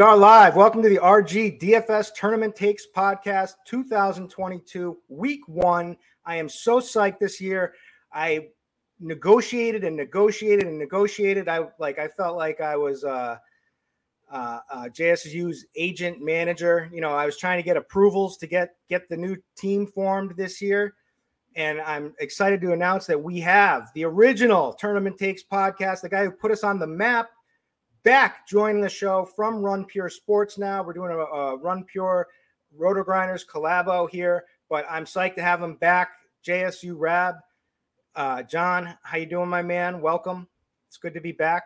We are live. Welcome to the RG DFS Tournament Takes Podcast 2022, week one. I am so psyched this year. I negotiated and negotiated and negotiated. I like I felt like I was uh, uh, uh, JSU's agent manager. You know, I was trying to get approvals to get get the new team formed this year. And I'm excited to announce that we have the original Tournament Takes podcast, the guy who put us on the map back joining the show from Run Pure Sports now. We're doing a, a Run Pure RotoGrinders collabo here, but I'm psyched to have him back. JSU Rab, uh, John, how you doing, my man? Welcome. It's good to be back.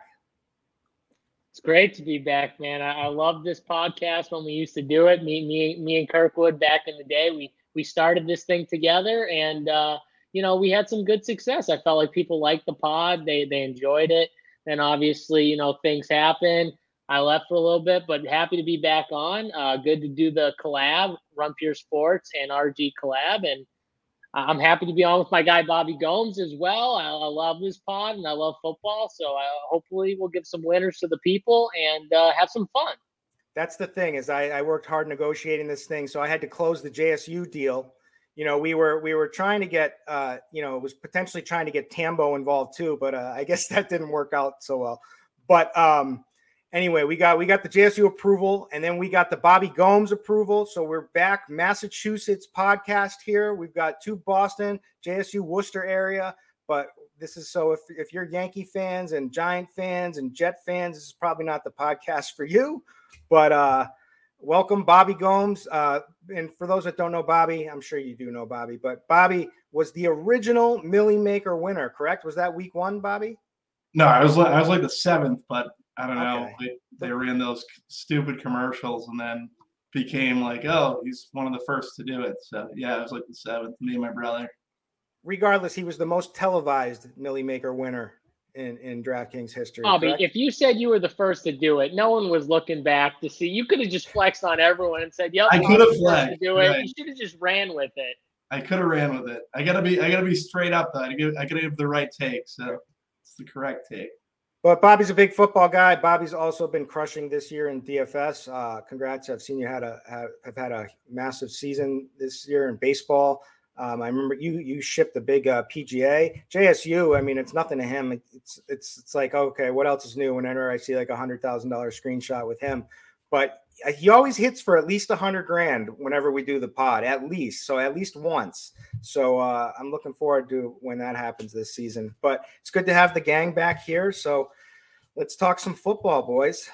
It's great to be back, man. I, I love this podcast when we used to do it. Me, me, me, and Kirkwood back in the day. We we started this thing together, and uh, you know we had some good success. I felt like people liked the pod. They they enjoyed it then obviously, you know, things happen. I left for a little bit, but happy to be back on. Uh, good to do the collab, Pure Sports and RG collab. And I'm happy to be on with my guy Bobby Gomes as well. I, I love this pod and I love football. So I, hopefully we'll give some winners to the people and uh, have some fun. That's the thing is I, I worked hard negotiating this thing. So I had to close the JSU deal you know, we were we were trying to get, uh, you know, was potentially trying to get Tambo involved too, but uh, I guess that didn't work out so well. But um, anyway, we got we got the JSU approval, and then we got the Bobby Gomes approval. So we're back, Massachusetts podcast here. We've got two Boston, JSU Worcester area, but this is so if if you're Yankee fans and Giant fans and Jet fans, this is probably not the podcast for you. But uh, welcome, Bobby Gomes. Uh, and for those that don't know Bobby, I'm sure you do know Bobby, but Bobby was the original Milly Maker winner, correct? Was that week one, Bobby? No, I was I was like the seventh, but I don't know. Okay. They, they ran those stupid commercials and then became like, oh, he's one of the first to do it. So yeah, I was like the seventh, me and my brother. Regardless, he was the most televised Milly Maker winner in in DraftKings history. Bobby, correct? if you said you were the first to do it, no one was looking back to see. You could have just flexed on everyone and said, "Yep, I could have flexed." To do it, right. you should have just ran with it. I could have ran with it. I gotta be I gotta be straight up though. I gotta, I gotta give the right take. So it's the correct take. But Bobby's a big football guy. Bobby's also been crushing this year in DFS. Uh, congrats! I've seen you had a have, have, had a massive season this year in baseball. Um, I remember you you shipped the big uh, PGA JSU. I mean, it's nothing to him. It's it's it's like okay, what else is new? Whenever I see like a hundred thousand dollar screenshot with him, but he always hits for at least a hundred grand whenever we do the pod, at least. So at least once. So uh, I'm looking forward to when that happens this season. But it's good to have the gang back here. So let's talk some football, boys.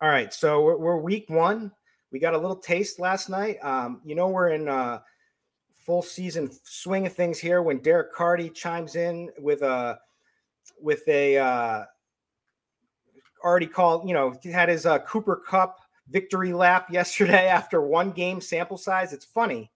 All right, so we're, we're week one. We got a little taste last night. Um, you know, we're in uh, full season swing of things here when Derek Carty chimes in with a with a uh, already called, you know, had his uh, Cooper Kupp victory lap yesterday after one game sample size. It's funny.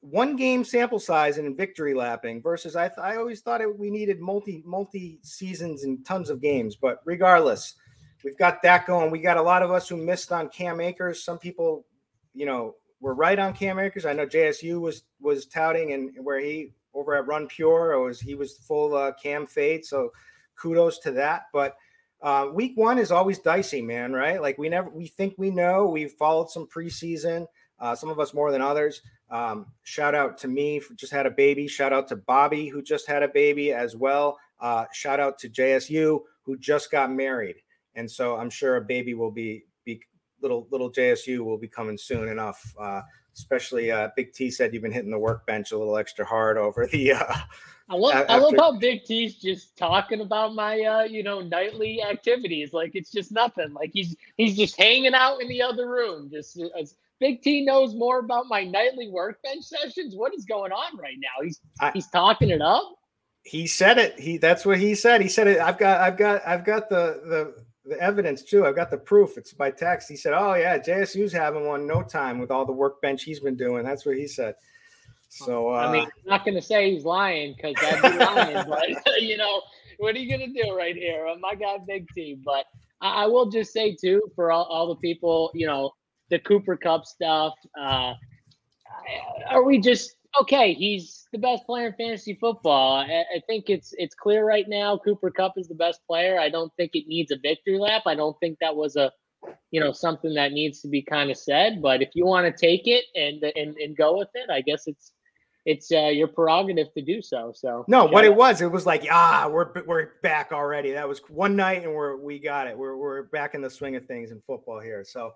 One game sample size and victory lapping versus I, th- I always thought it, we needed multi multi seasons and tons of games. But regardless, we've got that going. We got a lot of us who missed on Cam Akers. Some people, you know, were right on Cam Akers. I know JSU was was touting and where he over at Run Pure was he was full uh, Cam fade. So kudos to that. But uh, week one is always dicey, man. Right? Like we never we think we know. We've followed some preseason. Uh, some of us more than others. Um, shout out to me for just had a baby. Shout out to Bobby who just had a baby as well. Uh, shout out to JSU who just got married, and so I'm sure a baby will be little little JSU will be coming soon enough. Uh, especially uh, Big T said you've been hitting the workbench a little extra hard over the uh, I love after, I love how Big T's just talking about my uh, you know nightly activities like it's just nothing. Like he's he's just hanging out in the other room. Just as Big T knows more about my nightly workbench sessions. What is going on right now? He's I, he's talking it up. He said it. He that's what he said. He said it. I've got I've got I've got the the the evidence too. I've got the proof. It's by text. He said, "Oh yeah, JSU's having one no time with all the workbench he's been doing." That's what he said. So uh, I mean, I'm not going to say he's lying because that'd be lying, but you know, what are you going to do right here? My guy, Big team. But I, I, will just say too, for all, all the people, you know, the Cooper Kupp stuff. Uh, are we just okay? He's the best player in fantasy football. I, I think it's it's clear right now. Cooper Kupp is the best player. I don't think it needs a victory lap. I don't think that was a you know something that needs to be kind of said but if you want to take it and and, and go with it i guess it's it's uh, your prerogative to do so. So no, what it was, it was like ah, we're we're back already. That was one night, and we're we got it. We're we're back in the swing of things in football here. So,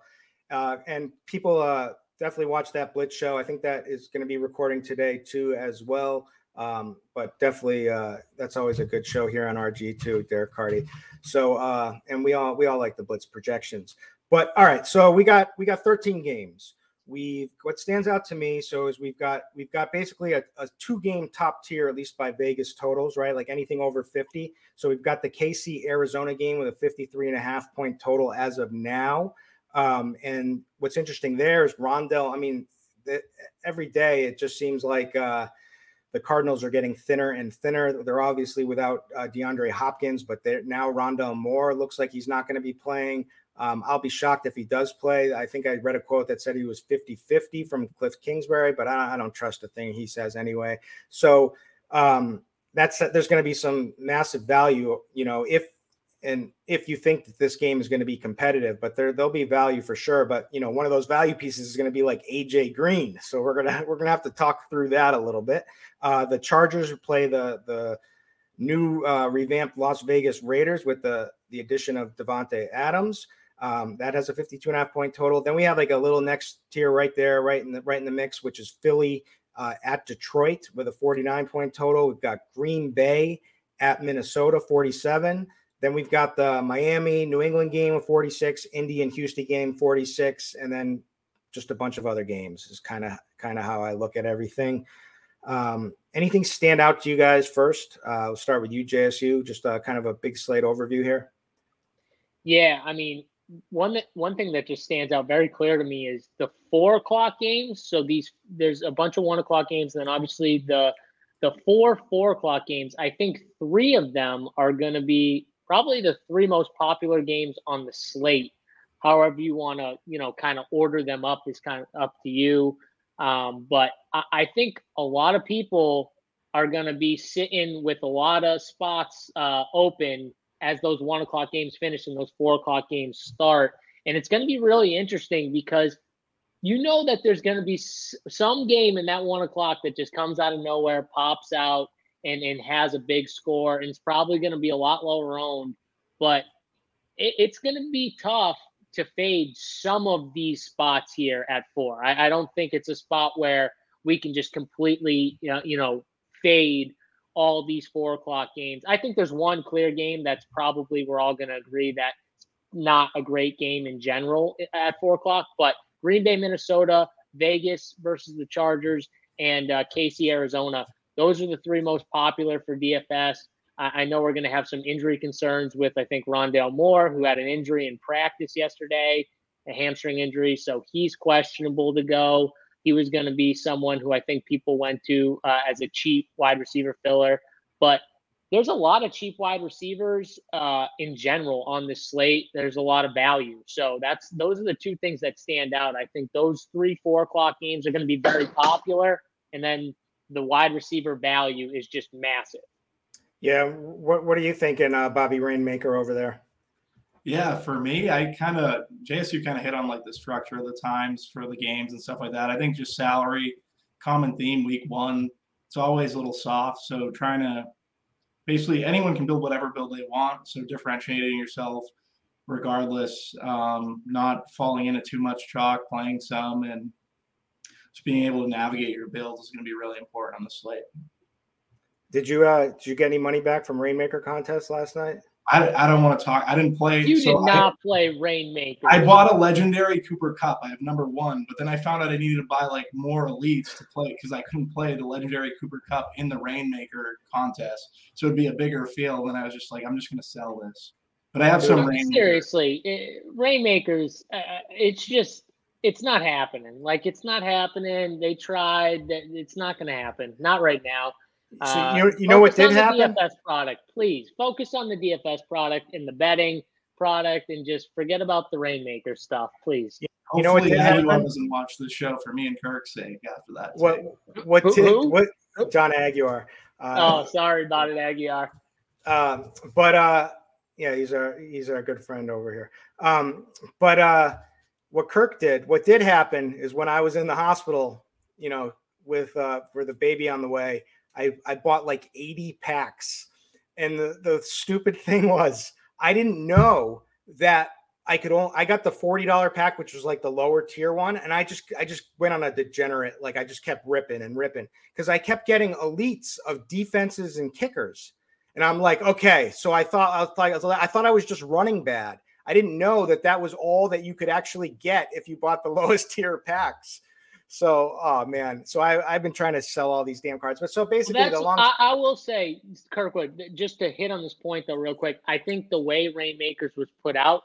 uh, and people uh, definitely watch that Blitz show. I think that is going to be recording today too, as well. Um, but definitely, uh, that's always a good show here on RG too, Derek Carty. So, uh, and we all we all like the Blitz projections. But all right, so we got we got 13 games we've what stands out to me so is we've got we've got basically a, a, two game top tier at least by vegas totals right like anything over 50 so we've got the kc arizona game with a 53 and a half point total as of now um, and what's interesting there is rondale i mean the, every day it just seems like uh, the Cardinals are getting thinner and thinner. They're obviously without uh, DeAndre Hopkins, but now Rondale Moore looks like he's not going to be playing. Um, I'll be shocked if he does play. I think I read a quote that said he was 50 50 from Cliff Kingsbury, but I, I, don't trust a thing he says anyway. So um, that's there's going to be some massive value, you know, if and if you think that this game is going to be competitive, but there there'll be value for sure. But you know, one of those value pieces is going to be like AJ Green. So we're gonna we're gonna have to talk through that a little bit. Uh, the Chargers play the the new uh, revamped Las Vegas Raiders with the the addition of Davante Adams. Um, that has a 52 and a half point total. Then we have like a little next tier right there, right in the right in the mix, which is Philly uh, at Detroit with a 49 point total. We've got Green Bay at Minnesota 47. Then we've got the Miami New England game of 46, Indy and Houston game 46, and then just a bunch of other games is kind of kind of how I look at everything. Um, anything stand out to you guys first? Uh, we'll start with you, JSU. Just uh, kind of a big slate overview here. Yeah, I mean, one one thing that just stands out very clear to me is the four o'clock games. So these there's a bunch of one o'clock games, and then obviously the the four four o'clock games. I think three of them are going to be probably the three most popular games on the slate. However you want to you know kind of order them up is kind of up to you. Um, but I, I, think a lot of people are going to be sitting with a lot of spots uh, open as those one o'clock games finish and those four o'clock games start. And it's going to be really interesting because you know that there's going to be some game in that one o'clock that just comes out of nowhere, pops out, and, and has a big score. And it's probably going to be a lot lower owned, but it, it's going to be tough to fade some of these spots here at four. I, I don't think it's a spot where we can just completely, you know, you know, fade all these four o'clock games. I think there's one clear game that's probably we're all going to agree that not a great game in general at four o'clock, but Green Bay, Minnesota, Vegas versus the Chargers, and uh, KC, Arizona. Those are the three most popular for DFS. I, I know we're going to have some injury concerns with, I think, Rondale Moore, who had an injury in practice yesterday, a hamstring injury. So he's questionable to go. He was going to be someone who I think people went to uh, as a cheap wide receiver filler. But there's a lot of cheap wide receivers uh, in general on this slate. There's a lot of value. So that's those are the two things that stand out. I think those three, four o'clock games are going to be very popular. And then the wide receiver value is just massive. Yeah. What What are you thinking, uh, Bobby Rainmaker over there? Yeah, for me, I kind of JSU kind of hit on like the structure of the times for the games and stuff like that. I think just salary, common theme, week one, it's always a little soft. So trying to basically anyone can build whatever build they want. So differentiating yourself regardless, um, not falling into too much chalk, playing some, and just being able to navigate your builds is going to be really important on the slate. Did you uh did you get any money back from Rainmaker contest last night? I, I don't want to talk. I didn't play. You so did not I, play Rainmaker. I bought a legendary Cooper Kupp. I have number one, but then I found out I needed to buy like more elites to play because I couldn't play the legendary Cooper Kupp in the Rainmaker contest. So it'd be a bigger field. And I was just like, I'm just going to sell this. But I have some Rainmaker. Seriously, it, Rainmakers, uh, it's just, it's not happening. Like, it's not happening. They tried. It's not going to happen. Not right now. So uh, you, you know what did happen? DFS product, please focus on the DFS product and the betting product, and just forget about the rainmaker stuff, please. Yeah. You know what did happen? doesn't watch the show for me and Kirk's sake after that. What what who, did who? what John Aguiar? Uh, oh, sorry about it, Aguiar. Um, but uh, yeah, he's a he's a good friend over here. Um, but uh, what Kirk did, what did happen is when I was in the hospital, you know, with uh, for the baby on the way, I, I bought like 80 packs. And the, the stupid thing was, I didn't know that I could only, I got the $40 pack, which was like the lower tier one. And I just, I just went on a degenerate, like I just kept ripping and ripping because I kept getting elites of defenses and kickers. And I'm like, okay. So I thought, I thought, I thought I was just running bad. I didn't know that that was all that you could actually get if you bought the lowest tier packs. So, oh man, so I, I've been trying to sell all these damn cards. But so basically, well, the long. I, I, will say, Kirkwood, just to hit on this point though, real quick. I think the way Rainmakers was put out,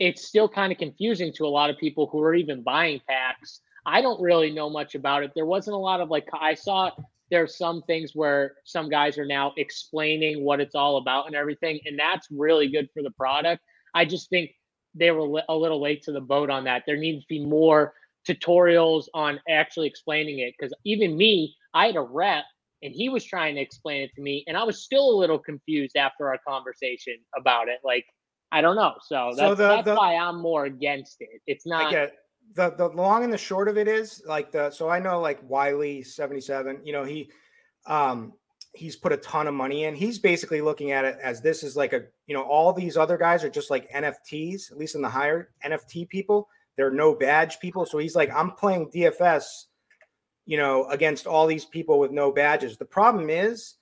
it's still kind of confusing to a lot of people who are even buying packs. I don't really know much about it. There wasn't a lot of like I saw there are some things where some guys are now explaining what it's all about and everything, and that's really good for the product. I just think they were a little late to the boat on that. There needs to be more tutorials on actually explaining it because even me, I had a rep and he was trying to explain it to me, and I was still a little confused after our conversation about it. Like, I don't know. So that's, so the, that's the, why I'm more against it. It's not. The the long and the short of it is like the so I know like Wiley seventy seven. You know he, um, he's put a ton of money in. He's basically looking at it as this is like a you know all these other guys are just like NFTs, at least in the higher NFT people. They're no badge people. So he's like, I'm playing DFS, you know, against all these people with no badges. The problem is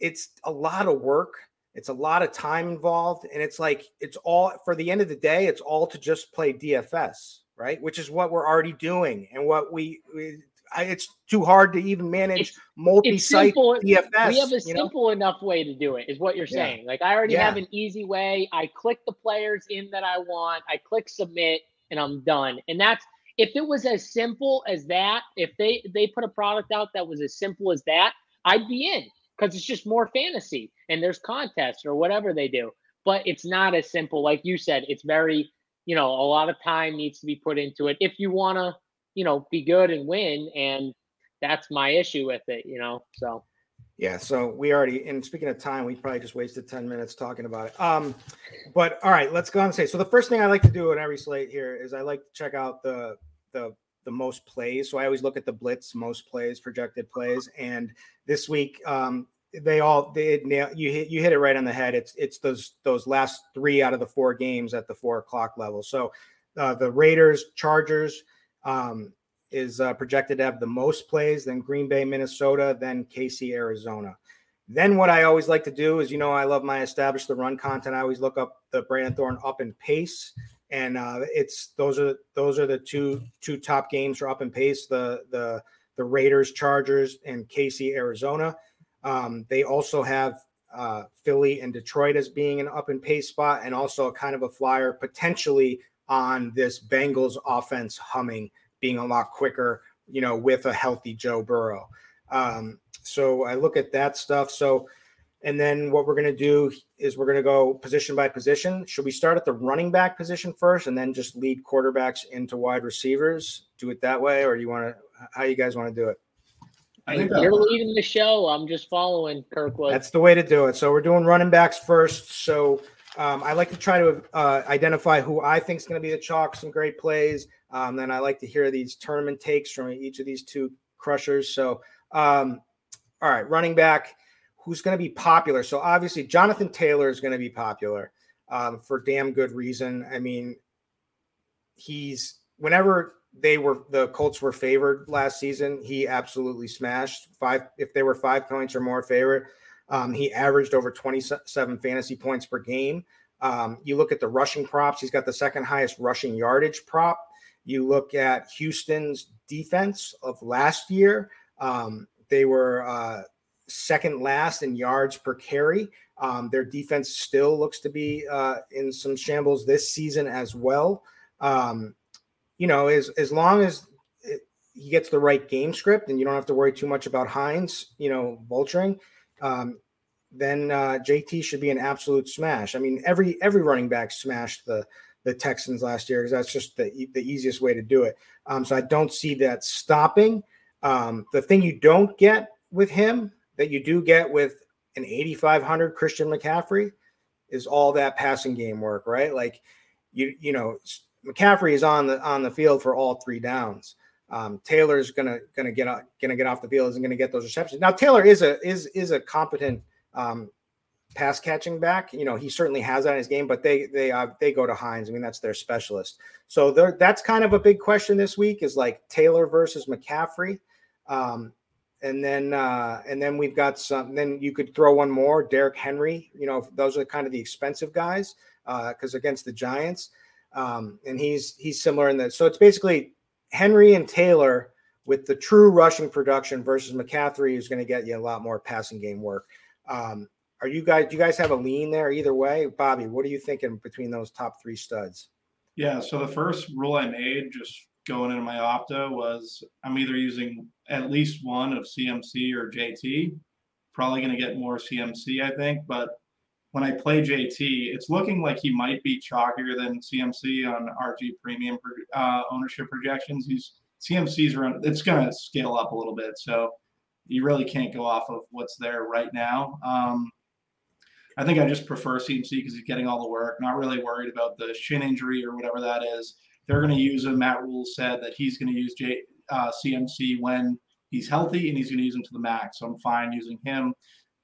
it's a lot of work. It's a lot of time involved. And it's like, it's all for the end of the day, it's all to just play DFS, right? Which is what we're already doing and what we, we it's too hard to even manage it's, multi-site it's DFS. We have a simple know? enough way to do it, is what you're saying. Yeah. Like I already yeah. have an easy way. I click the players in that I want. I click submit, and I'm done. And that's if it was as simple as that, if they they put a product out that was as simple as that, I'd be in because it's just more fantasy and there's contests or whatever they do. But it's not as simple, like you said. It's very, you know, a lot of time needs to be put into it. If you want to you know, be good and win. And that's my issue with it, you know. So yeah, so we already and speaking of time, we probably just wasted 10 minutes talking about it. Um, but all right, let's go on and say so the first thing I like to do on every slate here is I like to check out the the the most plays. So I always look at the blitz most plays, projected plays. And this week, um, they all they nail you hit you hit it right on the head. It's it's those those last three out of the four games at the four o'clock level. So uh, the Raiders, Chargers, um, is uh, projected to have the most plays, then Green Bay, Minnesota, then KC, Arizona. Then what I always like to do is, you know, I love my establish the run content. I always look up the Brandon Thorn up in pace, and uh, it's those are those are the two two top games for up in pace. The the the Raiders, Chargers, and KC, Arizona. Um, they also have uh, Philly and Detroit as being an up and pace spot, and also a kind of a flyer potentially on this Bengals offense humming being a lot quicker, you know, with a healthy Joe Burrow. Um, so I look at that stuff. So, and then what we're going to do is we're going to go position by position. Should we start at the running back position first and then just lead quarterbacks into wide receivers? Do it that way, or do you want to? How you guys want to do it? I think you're leading the show. I'm just following Kirkwood. That's the way to do it. So we're doing running backs first. So um, I like to try to uh, identify who I think is going to be the chalk, some great plays. Um, then I like to hear these tournament takes from each of these two crushers. So, um, all right, running back, who's going to be popular? So obviously, Jonathan Taylor is going to be popular um, for damn good reason. I mean, he's whenever they were the Colts were favored last season, he absolutely smashed five. If they were five points or more favorite, um, he averaged over 27 fantasy points per game. Um, you look at the rushing props, he's got the second highest rushing yardage prop. You look at Houston's defense of last year, um, they were uh, second last in yards per carry. Um, their defense still looks to be uh, in some shambles this season as well. Um, you know, as as long as it, he gets the right game script and you don't have to worry too much about Hines, you know, vulturing, um, then uh, JT should be an absolute smash. I mean, every every running back smashed the the Texans last year because that's just the the easiest way to do it. Um, so I don't see that stopping. Um, the thing you don't get with him that you do get with an 8500 Christian McCaffrey is all that passing game work, right? Like you you know McCaffrey is on the on the field for all three downs. Um, Taylor's gonna gonna get gonna get off the field, isn't gonna get those receptions. Now Taylor is a is is a competent um, pass catching back. You know, he certainly has that in his game, but they they uh, they go to Hines. I mean, that's their specialist. So that's kind of a big question this week is like Taylor versus McCaffrey. Um, and then uh, and then we've got some. Then you could throw one more, Derrick Henry. You know, those are kind of the expensive guys because uh, against the Giants, um, and he's he's similar in that. So it's basically Henry and Taylor with the true rushing production versus McCaffrey, who's going to get you a lot more passing game work. Um, are you guys? Do you guys have a lean there either way, Bobby? What are you thinking between those top three studs? Yeah. So the first rule I made, just going into my opto, was I'm either using at least one of CMC or JT. Probably going to get more CMC, I think, but when I play JT, it's looking like he might be chalkier than CMC on RG premium uh, ownership projections. He's CMC's around. It's going to scale up a little bit, so you really can't go off of what's there right now. Um, I think I just prefer CMC because he's getting all the work. Not really worried about the shin injury or whatever that is. They're going to use him. Matt Rhule said that he's going to use J, uh, CMC when he's healthy and he's going to use him to the max. So I'm fine using him.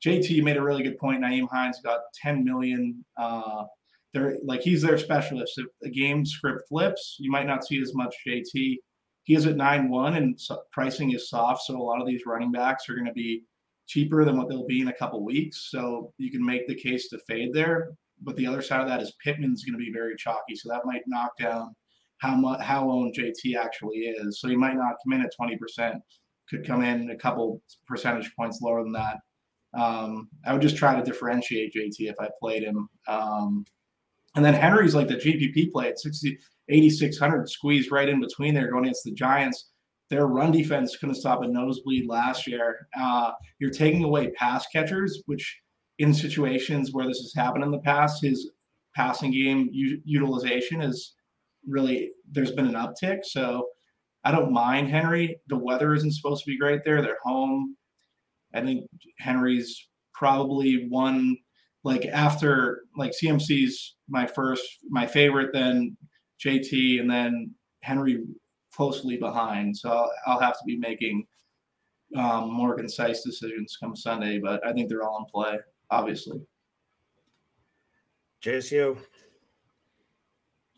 JT made a really good point. Nyheim Hines got 10 million. Uh, they're like he's their specialist. If the game script flips, you might not see as much JT. He is at 9 1 and so pricing is soft. So a lot of these running backs are going to be cheaper than what they'll be in a couple weeks. So you can make the case to fade there. But the other side of that is Pittman's going to be very chalky. So that might knock down how much how owned JT actually is. So he might not come in at 20%, could come in a couple percentage points lower than that. Um, I would just try to differentiate JT if I played him. Um, and then Henry's like the GPP play at 60, 8,600, squeezed right in between there going against the Giants. Their run defense couldn't stop a nosebleed last year. Uh, you're taking away pass catchers, which in situations where this has happened in the past, his passing game u- utilization is really there's been an uptick. So I don't mind Henry. The weather isn't supposed to be great there. They're home. I think Henry's probably one like after like CMC's my first my favorite, then JT, and then Henry closely behind. So I'll, I'll have to be making um, more concise decisions come Sunday, but I think they're all in play, obviously. JSU.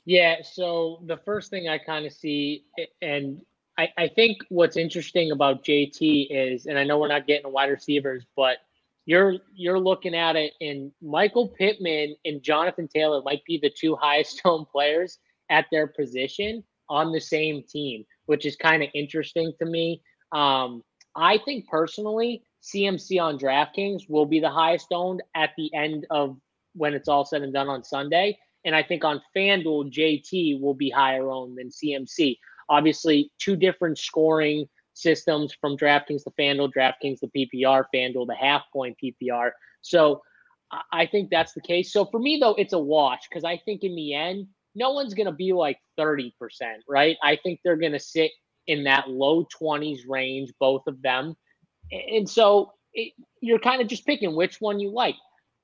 Yeah, so the first thing I kind of see, and I, I think what's interesting about JT is, and I know we're not getting wide receivers, but you're you're looking at it, and Michael Pittman and Jonathan Taylor might be the two highest owned players at their position on the same team, which is kind of interesting to me. Um, I think personally, CMC on DraftKings will be the highest owned at the end of when it's all said and done on Sunday. And I think on FanDuel, JT will be higher owned than CMC. Obviously, two different scoring systems from DraftKings to FanDuel, DraftKings to PPR, FanDuel the half point PPR. So I think that's the case. So for me, though, it's a wash because I think in the end, no one's going to be like 30%, right? I think they're going to sit in that low 20s range, both of them. And so it, you're kind of just picking which one you like.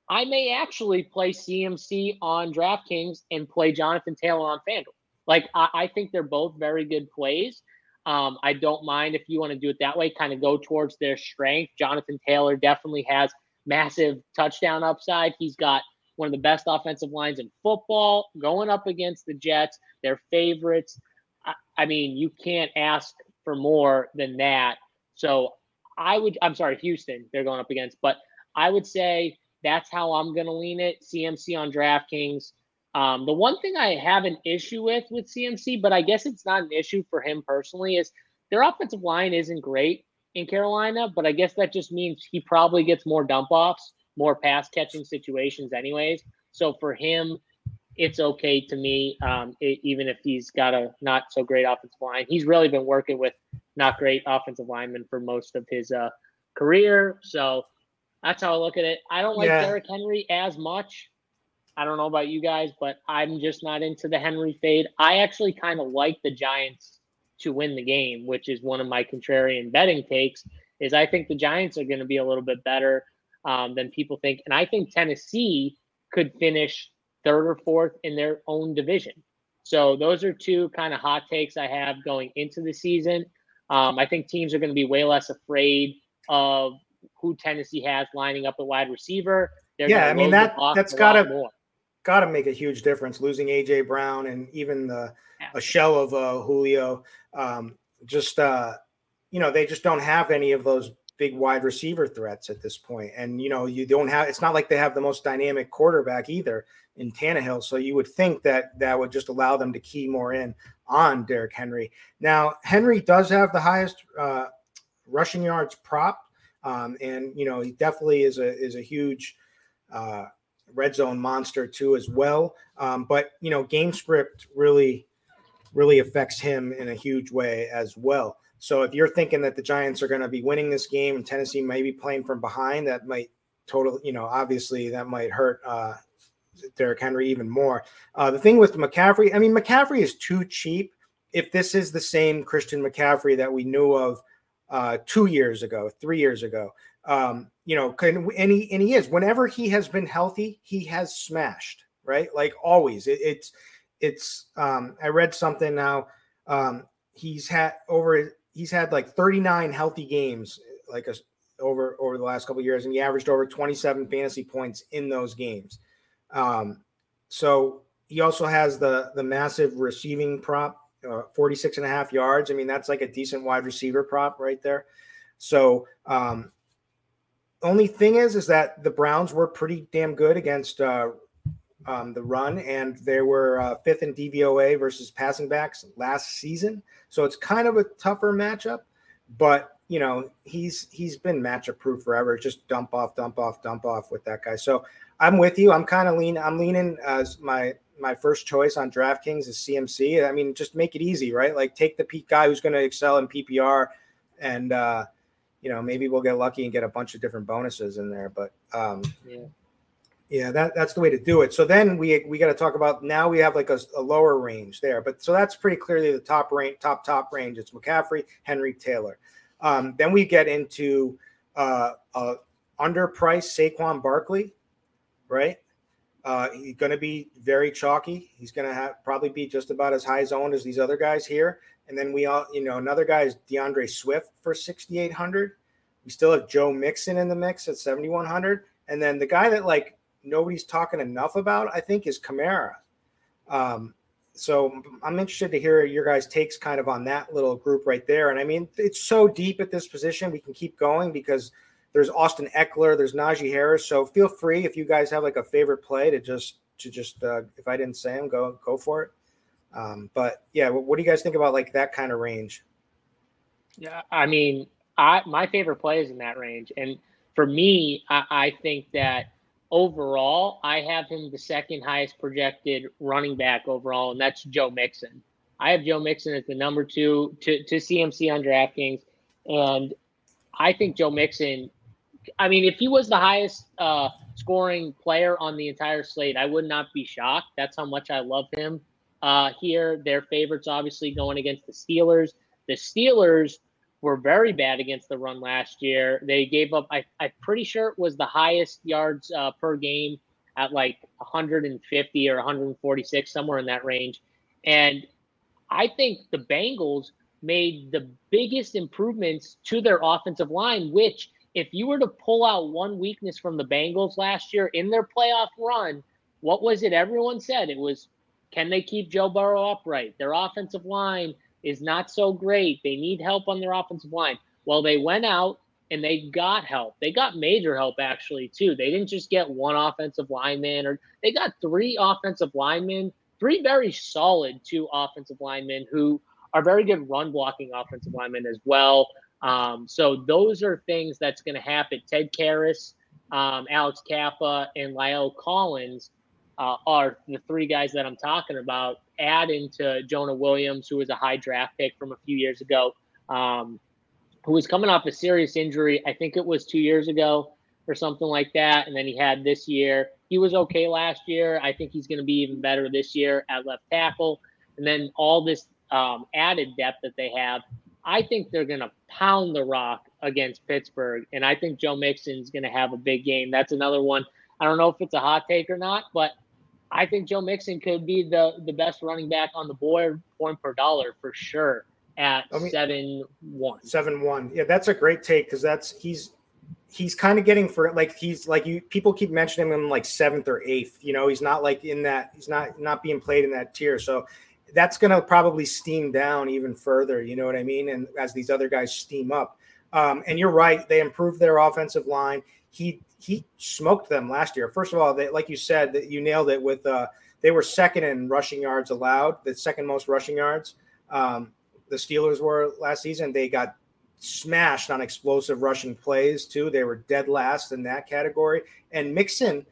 I may actually play CMC on DraftKings and play Jonathan Taylor on FanDuel. Like, I, I think they're both very good plays. Um, I don't mind if you want to do it that way, kind of go towards their strength. Jonathan Taylor definitely has massive touchdown upside. He's got one of the best offensive lines in football going up against the Jets, their favorites. I, I mean, you can't ask for more than that. So I would, I'm sorry, Houston, they're going up against, but I would say that's how I'm going to lean it. CMC on DraftKings. Um, the one thing I have an issue with with CMC, but I guess it's not an issue for him personally, is their offensive line isn't great in Carolina, but I guess that just means he probably gets more dump offs more pass catching situations, anyways. So for him, it's okay to me, um, it, even if he's got a not so great offensive line. He's really been working with not great offensive linemen for most of his uh, career. So that's how I look at it. I don't like yeah. Derrick Henry as much. I don't know about you guys, but I'm just not into the Henry fade. I actually kind of like the Giants to win the game, which is one of my contrarian betting takes. Is I think the Giants are going to be a little bit better um, than people think. And I think Tennessee could finish third or fourth in their own division. So those are two kind of hot takes I have going into the season. Um, I think teams are going to be way less afraid of who Tennessee has lining up at wide receiver. They're yeah, I mean that that's got to got to make a huge difference. Losing AJ Brown and even the yeah. a shell of uh, Julio, um, just uh, you know they just don't have any of those big wide receiver threats at this point. And you know, you don't have it's not like they have the most dynamic quarterback either in Tannehill. So you would think that that would just allow them to key more in on Derrick Henry. Now, Henry does have the highest uh, rushing yards prop. Um, and you know, he definitely is a is a huge uh, red zone monster too as well. Um, but you know, game script really really affects him in a huge way as well. So if you're thinking that the Giants are going to be winning this game and Tennessee may be playing from behind, that might totally, you know, obviously that might hurt uh, Derrick Henry even more. Uh, the thing with McCaffrey, I mean, McCaffrey is too cheap. If this is the same Christian McCaffrey that we knew of uh, two years ago, three years ago, um, you know, can, and he and he is. Whenever he has been healthy, he has smashed. Right, like always. It, it's it's. Um, I read something now. Um, he's had over he's had like 39 healthy games like a, over over the last couple years, and he averaged over 27 fantasy points in those games. Um, so he also has the the massive receiving prop, uh, 46 and a half yards. I mean, that's like a decent wide receiver prop right there. So um, only thing is, is that the Browns were pretty damn good against uh, um, the run, and they were uh, fifth in DVOA versus passing backs last season. So it's kind of a tougher matchup, but you know he's he's been matchup proof forever. Just dump off, dump off, dump off with that guy. So I'm with you. I'm kind of lean. I'm leaning as my my first choice on DraftKings is CMC. I mean, just make it easy, right? Like take the peak guy who's going to excel in PPR, and uh, you know maybe we'll get lucky and get a bunch of different bonuses in there. But um, yeah Yeah, that, that's the way to do it. So then we we got to talk about now we have like a, a, lower range there, but so that's pretty clearly the top range, top top range. It's McCaffrey, Henry, Taylor. Um, then we get into uh, uh, underpriced Saquon Barkley, right? Uh, he's going to be very chalky. He's going to have probably be just about as high zone as these other guys here. And then we all, you know, another guy is D'Andre Swift for 6,800. We still have Joe Mixon in the mix at 7,100. And then the guy that like nobody's talking enough about, I think, is Kamara. Um, so I'm interested to hear your guys' takes kind of on that little group right there. And I mean, it's so deep at this position. We can keep going because there's Austin Ekeler, there's Najee Harris. So feel free if you guys have like a favorite play to just to just uh, if I didn't say them, go go for it. Um, but yeah, what, what do you guys think about like that kind of range? Yeah, I mean, I my favorite play is in that range, and for me, I, I think that overall, I have him the second highest projected running back overall, and that's Joe Mixon. I have Joe Mixon as the number two to, to CMC on DraftKings. And I think Joe Mixon, I mean, if he was the highest uh, scoring player on the entire slate, I would not be shocked. That's how much I love him uh, here. Their favorites, obviously, going against the Steelers. The Steelers were very bad against the run last year. They gave up, I, I'm pretty sure it was the highest yards uh, per game at like 150 or 146, somewhere in that range. And I think the Bengals made the biggest improvements to their offensive line, which, if you were to pull out one weakness from the Bengals last year in their playoff run, what was it everyone said? It was, can they keep Joe Burrow upright? Their offensive line is not so great. They need help on their offensive line. Well, they went out and they got help. They got major help actually too. They didn't just get one offensive lineman or they got three offensive linemen, three very solid two offensive linemen who are very good run blocking offensive linemen as well. Um, so those are things that's going to happen. Ted Karras, um, Alex Cappa, and La'el Collins uh, are the three guys that I'm talking about. Add into Jonah Williams, who was a high draft pick from a few years ago, um, who was coming off a serious injury. I think it was two years ago or something like that. And then he had this year. He was okay last year. I think he's going to be even better this year at left tackle. And then all this um, added depth that they have, I think they're going to pound the rock against Pittsburgh. And I think Joe Mixon's going to have a big game. That's another one. I don't know if it's a hot take or not, but I think Joe Mixon could be the the best running back on the board, point per dollar for sure at I mean, seven one. Seven one. Yeah, that's a great take because that's he's he's kind of getting for it. like he's like you people keep mentioning him like seventh or eighth. You know, he's not like in that he's not not being played in that tier. So that's gonna probably steam down even further. You know what I mean? And as these other guys steam up. Um, and you're right, they improved their offensive line. He he smoked them last year. First of all, they, like you said, that you nailed it with uh, they were second in rushing yards allowed, the second most rushing yards. Um, the Steelers were last season. They got smashed on explosive rushing plays too. They were dead last in that category. And Mixon,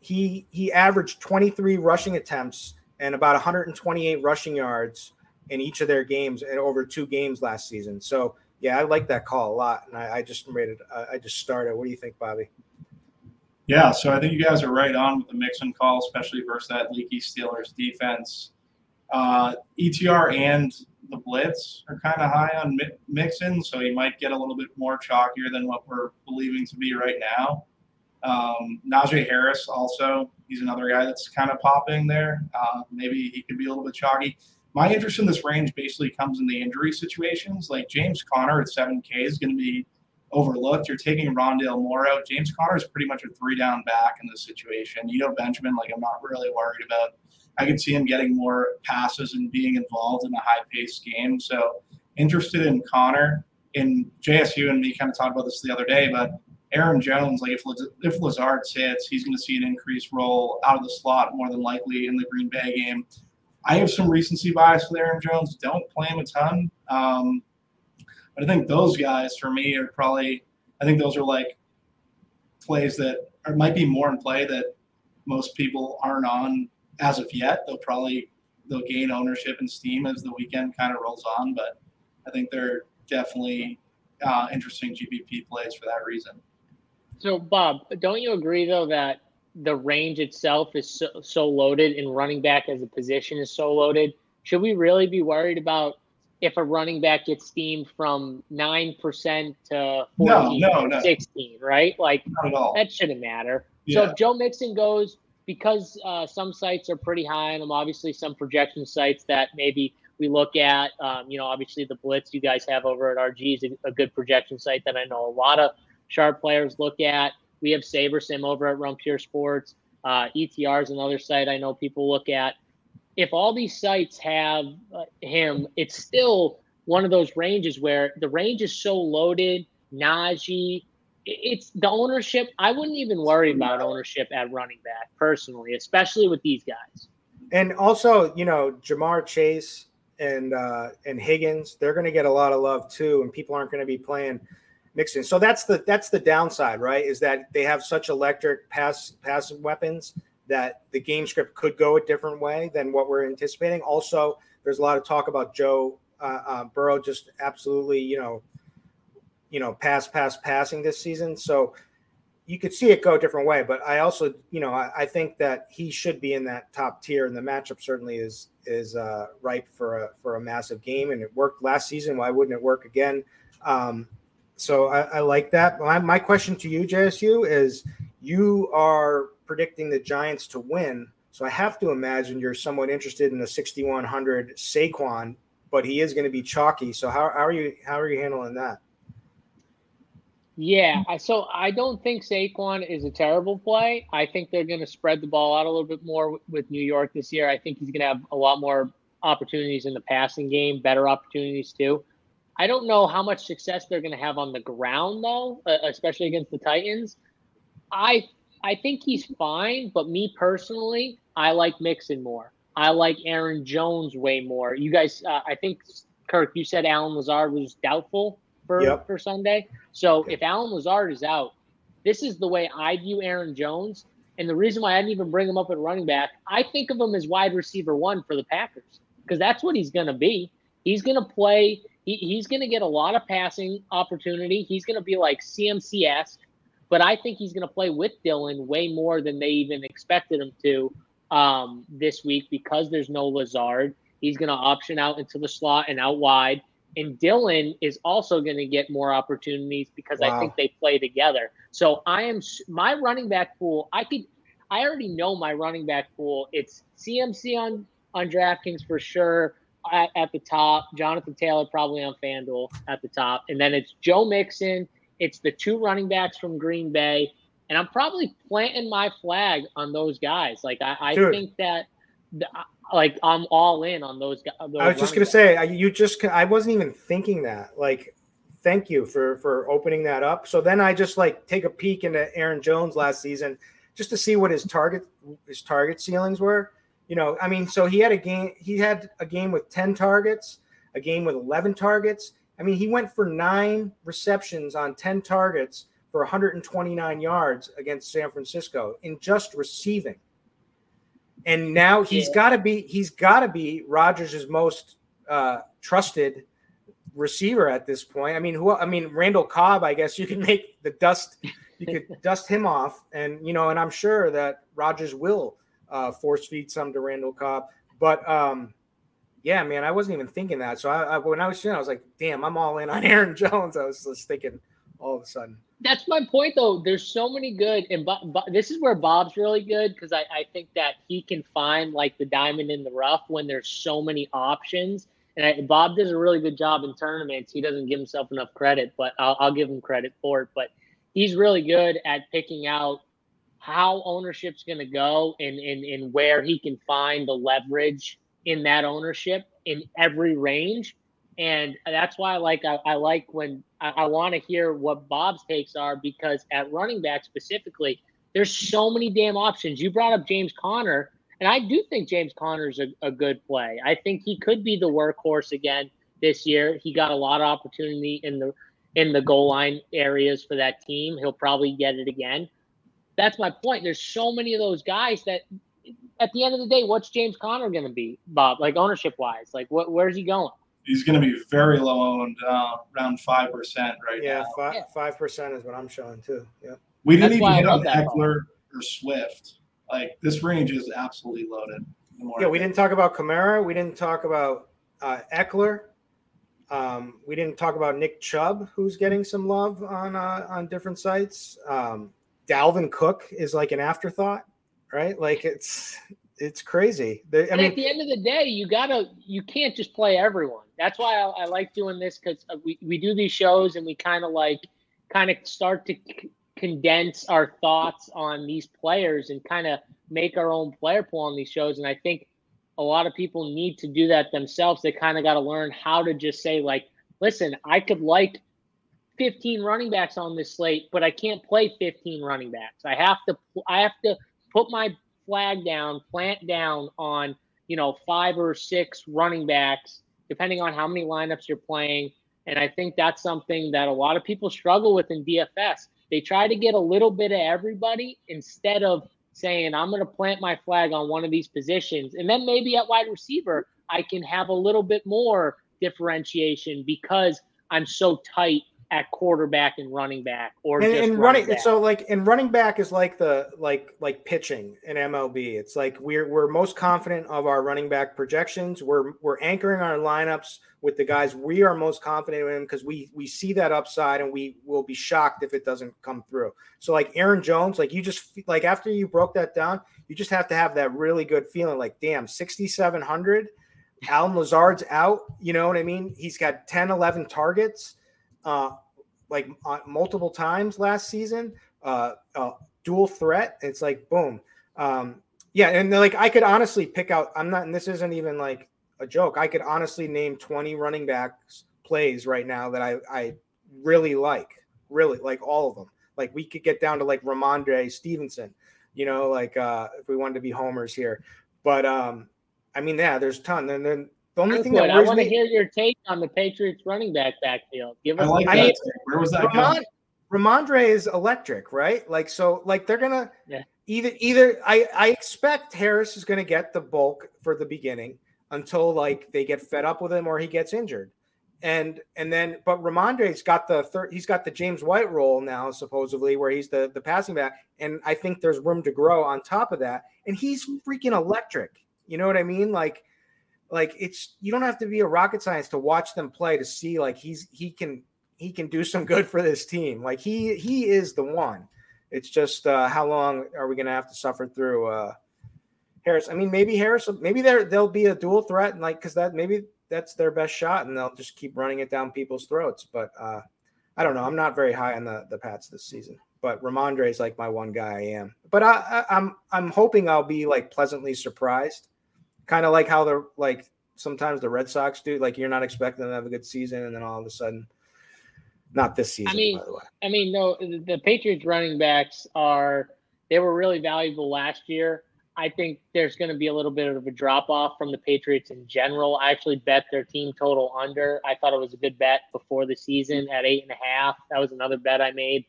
he he averaged 23 rushing attempts and about 128 rushing yards in each of their games and over two games last season. So yeah, I like that call a lot, and I, I just made it. I just started. What do you think, Bobby? Yeah, so I think you guys are right on with the Mixon call, especially versus that leaky Steelers defense. Uh, ETR and the blitz are kind of high on Mixon, so he might get a little bit more chalkier than what we're believing to be right now. Um, Najee Harris also, he's another guy that's kind of popping there. Uh, maybe he could be a little bit chalky. My interest in this range basically comes in the injury situations. Like James Conner at 7K is going to be – overlooked. You're taking Rondale Moore out. James Conner is pretty much a three down back in this situation. You know, Benjamin, like I'm not really worried about. I can see him getting more passes and being involved in a high paced game. So interested in Conner. In JSU and me kind of talked about this the other day, but Aaron Jones, like if if Lazard sits, he's going to see an increased role out of the slot more than likely in the Green Bay game. I have some recency bias with Aaron Jones. Don't play him a ton. Um, but I think those guys for me are probably I think those are like plays that might be more in play that most people aren't on as of yet. They'll probably they'll gain ownership and steam as the weekend kind of rolls on, but I think they're definitely uh, interesting GPP plays for that reason. So, Bob, don't you agree though that the range itself is so, so loaded and running back as a position is so loaded, should we really be worried about if a running back gets steamed from 9% to 14 no, no, no. 16, right? Like that shouldn't matter. Yeah. So if Joe Mixon goes, because uh, some sites are pretty high on him, obviously some projection sites that maybe we look at, um, you know, obviously the Blitz you guys have over at RG is a, a, good projection site that I know a lot of sharp players look at. We have SaberSim over at Pure Sports. Uh, ETR is another site I know people look at if all these sites have uh, him, it's still one of those ranges where the range is so loaded. Najee, it's the ownership. I wouldn't even worry about ownership at running back personally, especially with these guys. And also, you know, Ja'Marr Chase and uh, and Higgins, they're going to get a lot of love too, and people aren't going to be playing Mixon. So that's the that's the downside, right? Is that they have such electric pass pass weapons that the game script could go a different way than what we're anticipating. Also, there's a lot of talk about Joe uh, uh, Burrow just absolutely, you know, you know, pass, pass, passing this season. So you could see it go a different way. But I also, you know, I, I think that he should be in that top tier, and the matchup certainly is is uh, ripe for a for a massive game. And it worked last season. Why wouldn't it work again? Um, so I, I like that. My, my question to you, JSU, is you are predicting the Giants to win. So I have to imagine you're somewhat interested in the 6100 Saquon, but he is going to be chalky. So how, how are you how are you handling that? Yeah, so I don't think Saquon is a terrible play. I think they're going to spread the ball out a little bit more with New York this year. I think he's going to have a lot more opportunities in the passing game, better opportunities too. I don't know how much success they're going to have on the ground though, uh, especially against the Titans. I I think he's fine, but me personally, I like Mixon more. I like Aaron Jones way more. You guys, uh, I think Kirk, you said Allen Lazard was doubtful for yep. for Sunday. So if Allen Lazard is out, this is the way I view Aaron Jones. And the reason why I didn't even bring him up at running back, I think of him as wide receiver one for the Packers because that's what he's going to be. He's going to play. He, he's going to get a lot of passing opportunity. He's going to be like CMC esque but I think he's going to play with Dillon way more than they even expected him to um, this week because there's no Lazard. He's going to option out into the slot and out wide. And Dillon is also going to get more opportunities because wow. I think they play together. So I am my running back pool. I could, I already know my running back pool. It's CMC on on DraftKings for sure at, at the top. Jonathan Taylor probably on FanDuel at the top, and then it's Joe Mixon it's the two running backs from Green Bay, and I'm probably planting my flag on those guys. Like I, I think that, like I'm all in on those guys. I was just gonna backs. say you just I wasn't even thinking that. Like, thank you for for opening that up. So then I just like take a peek into Aaron Jones last season just to see what his target his target ceilings were. You know, I mean, so he had a game. He had a game with ten targets, a game with eleven targets I mean, he went for nine receptions on 10 targets for 129 yards against San Francisco in just receiving. And now he's yeah. got to be he's got to be Rodgers' most uh, trusted receiver at this point. I mean, who I mean Randall Cobb, I guess you can make the dust you could dust him off and you know, and I'm sure that Rodgers will uh, force feed some to Randall Cobb, but um yeah, man, I wasn't even thinking that. So I, I, when I was shooting, I was like, damn, I'm all in on Aaron Jones. I was just thinking all of a sudden. That's my point, though. There's so many good, and Bob, Bob, this is where Bob's really good because I, I think that he can find like the diamond in the rough when there's so many options. And I, Bob does a really good job in tournaments. He doesn't give himself enough credit, but I'll, I'll give him credit for it. But he's really good at picking out how ownership's going to go and, and, and where he can find the leverage in that ownership in every range. And that's why I like I, I like when I, I want to hear what Bob's takes are because at running back specifically, there's so many damn options. You brought up James Conner, and I do think James Conner's a, a good play. I think he could be the workhorse again this year. He got a lot of opportunity in the in the goal line areas for that team. He'll probably get it again. That's my point. There's so many of those guys that at the end of the day, what's James Conner going to be, Bob? Like ownership wise, like what? Where's he going? He's going to be very low owned, uh, around five percent right yeah, now. Five, yeah, five percent is what I'm showing too. Yeah. We didn't That's even hit on Ekeler. or Swift. Like this range is absolutely loaded. Yeah, we didn't talk about Kamara. We didn't talk about uh, Ekeler. Um, we didn't talk about Nick Chubb, who's getting some love on uh, on different sites. Um, Dalvin Cook is like an afterthought, right? Like it's it's crazy. I mean, at the end of the day, you gotta you can't just play everyone. That's why I, I like doing this because uh, we we do these shows and we kind of like kind of start to c- condense our thoughts on these players and kind of make our own player pool on these shows. And I think a lot of people need to do that themselves. They kind of got to learn how to just say like, listen, I could like 15 running backs on this slate, but I can't play 15 running backs. I have to I have to put my flag down, plant down on, you know, five or six running backs, depending on how many lineups you're playing. And I think that's something that a lot of people struggle with in DFS. They try to get a little bit of everybody instead of saying, I'm going to plant my flag on one of these positions. And then maybe at wide receiver, I can have a little bit more differentiation because I'm so tight at quarterback and running back or and, and running, running so like and running back is like the like like pitching in MLB. It's like we're we're most confident of our running back projections. We're we're anchoring our lineups with the guys we are most confident in because we we see that upside and we will be shocked if it doesn't come through. So like Aaron Jones, like you just like after you broke that down, you just have to have that really good feeling like damn, 6700 Allen Lazard's out, you know what I mean? He's got 10 11 targets uh, like uh, multiple times last season. Uh, uh, dual threat. It's like boom. Um, yeah, and like I could honestly pick out. I'm not, and this isn't even like a joke. I could honestly name 20 running backs plays right now that I I really like, really like all of them. Like we could get down to like Rhamondre Stevenson, you know, like uh if we wanted to be homers here. But um, I mean, yeah, there's ton. And then the only thing that I want to hear your take on the Patriots running back backfield. Give us I like that. Where was that Ramon, Rhamondre is electric, right? Like so, like they're gonna yeah. either either I I expect Harris is gonna get the bulk for the beginning until like they get fed up with him or he gets injured. And and then but Rhamondre's got the third he's got the James White role now, supposedly, where he's the, the passing back. And I think there's room to grow on top of that. And he's freaking electric. You know what I mean? Like like it's you don't have to be a rocket science to watch them play to see like he's he can he can do some good for this team. Like he he is the one. It's just uh, how long are we going to have to suffer through uh, Harris? I mean, maybe Harris, maybe there there'll be a dual threat, and like because that maybe that's their best shot, and they'll just keep running it down people's throats. But uh, I don't know. I'm not very high on the the Pats this season. But Rhamondre is like my one guy. I am. But I, I I'm I'm hoping I'll be like pleasantly surprised kind of like how the like sometimes the Red Sox do. Like you're not expecting them to have a good season, and then all of a sudden, not this season. I mean, I mean, no, the Patriots running backs are they were really valuable last year. I think there's going to be a little bit of a drop off from the Patriots in general. I actually bet their team total under. I thought it was a good bet before the season at eight and a half. That was another bet I made.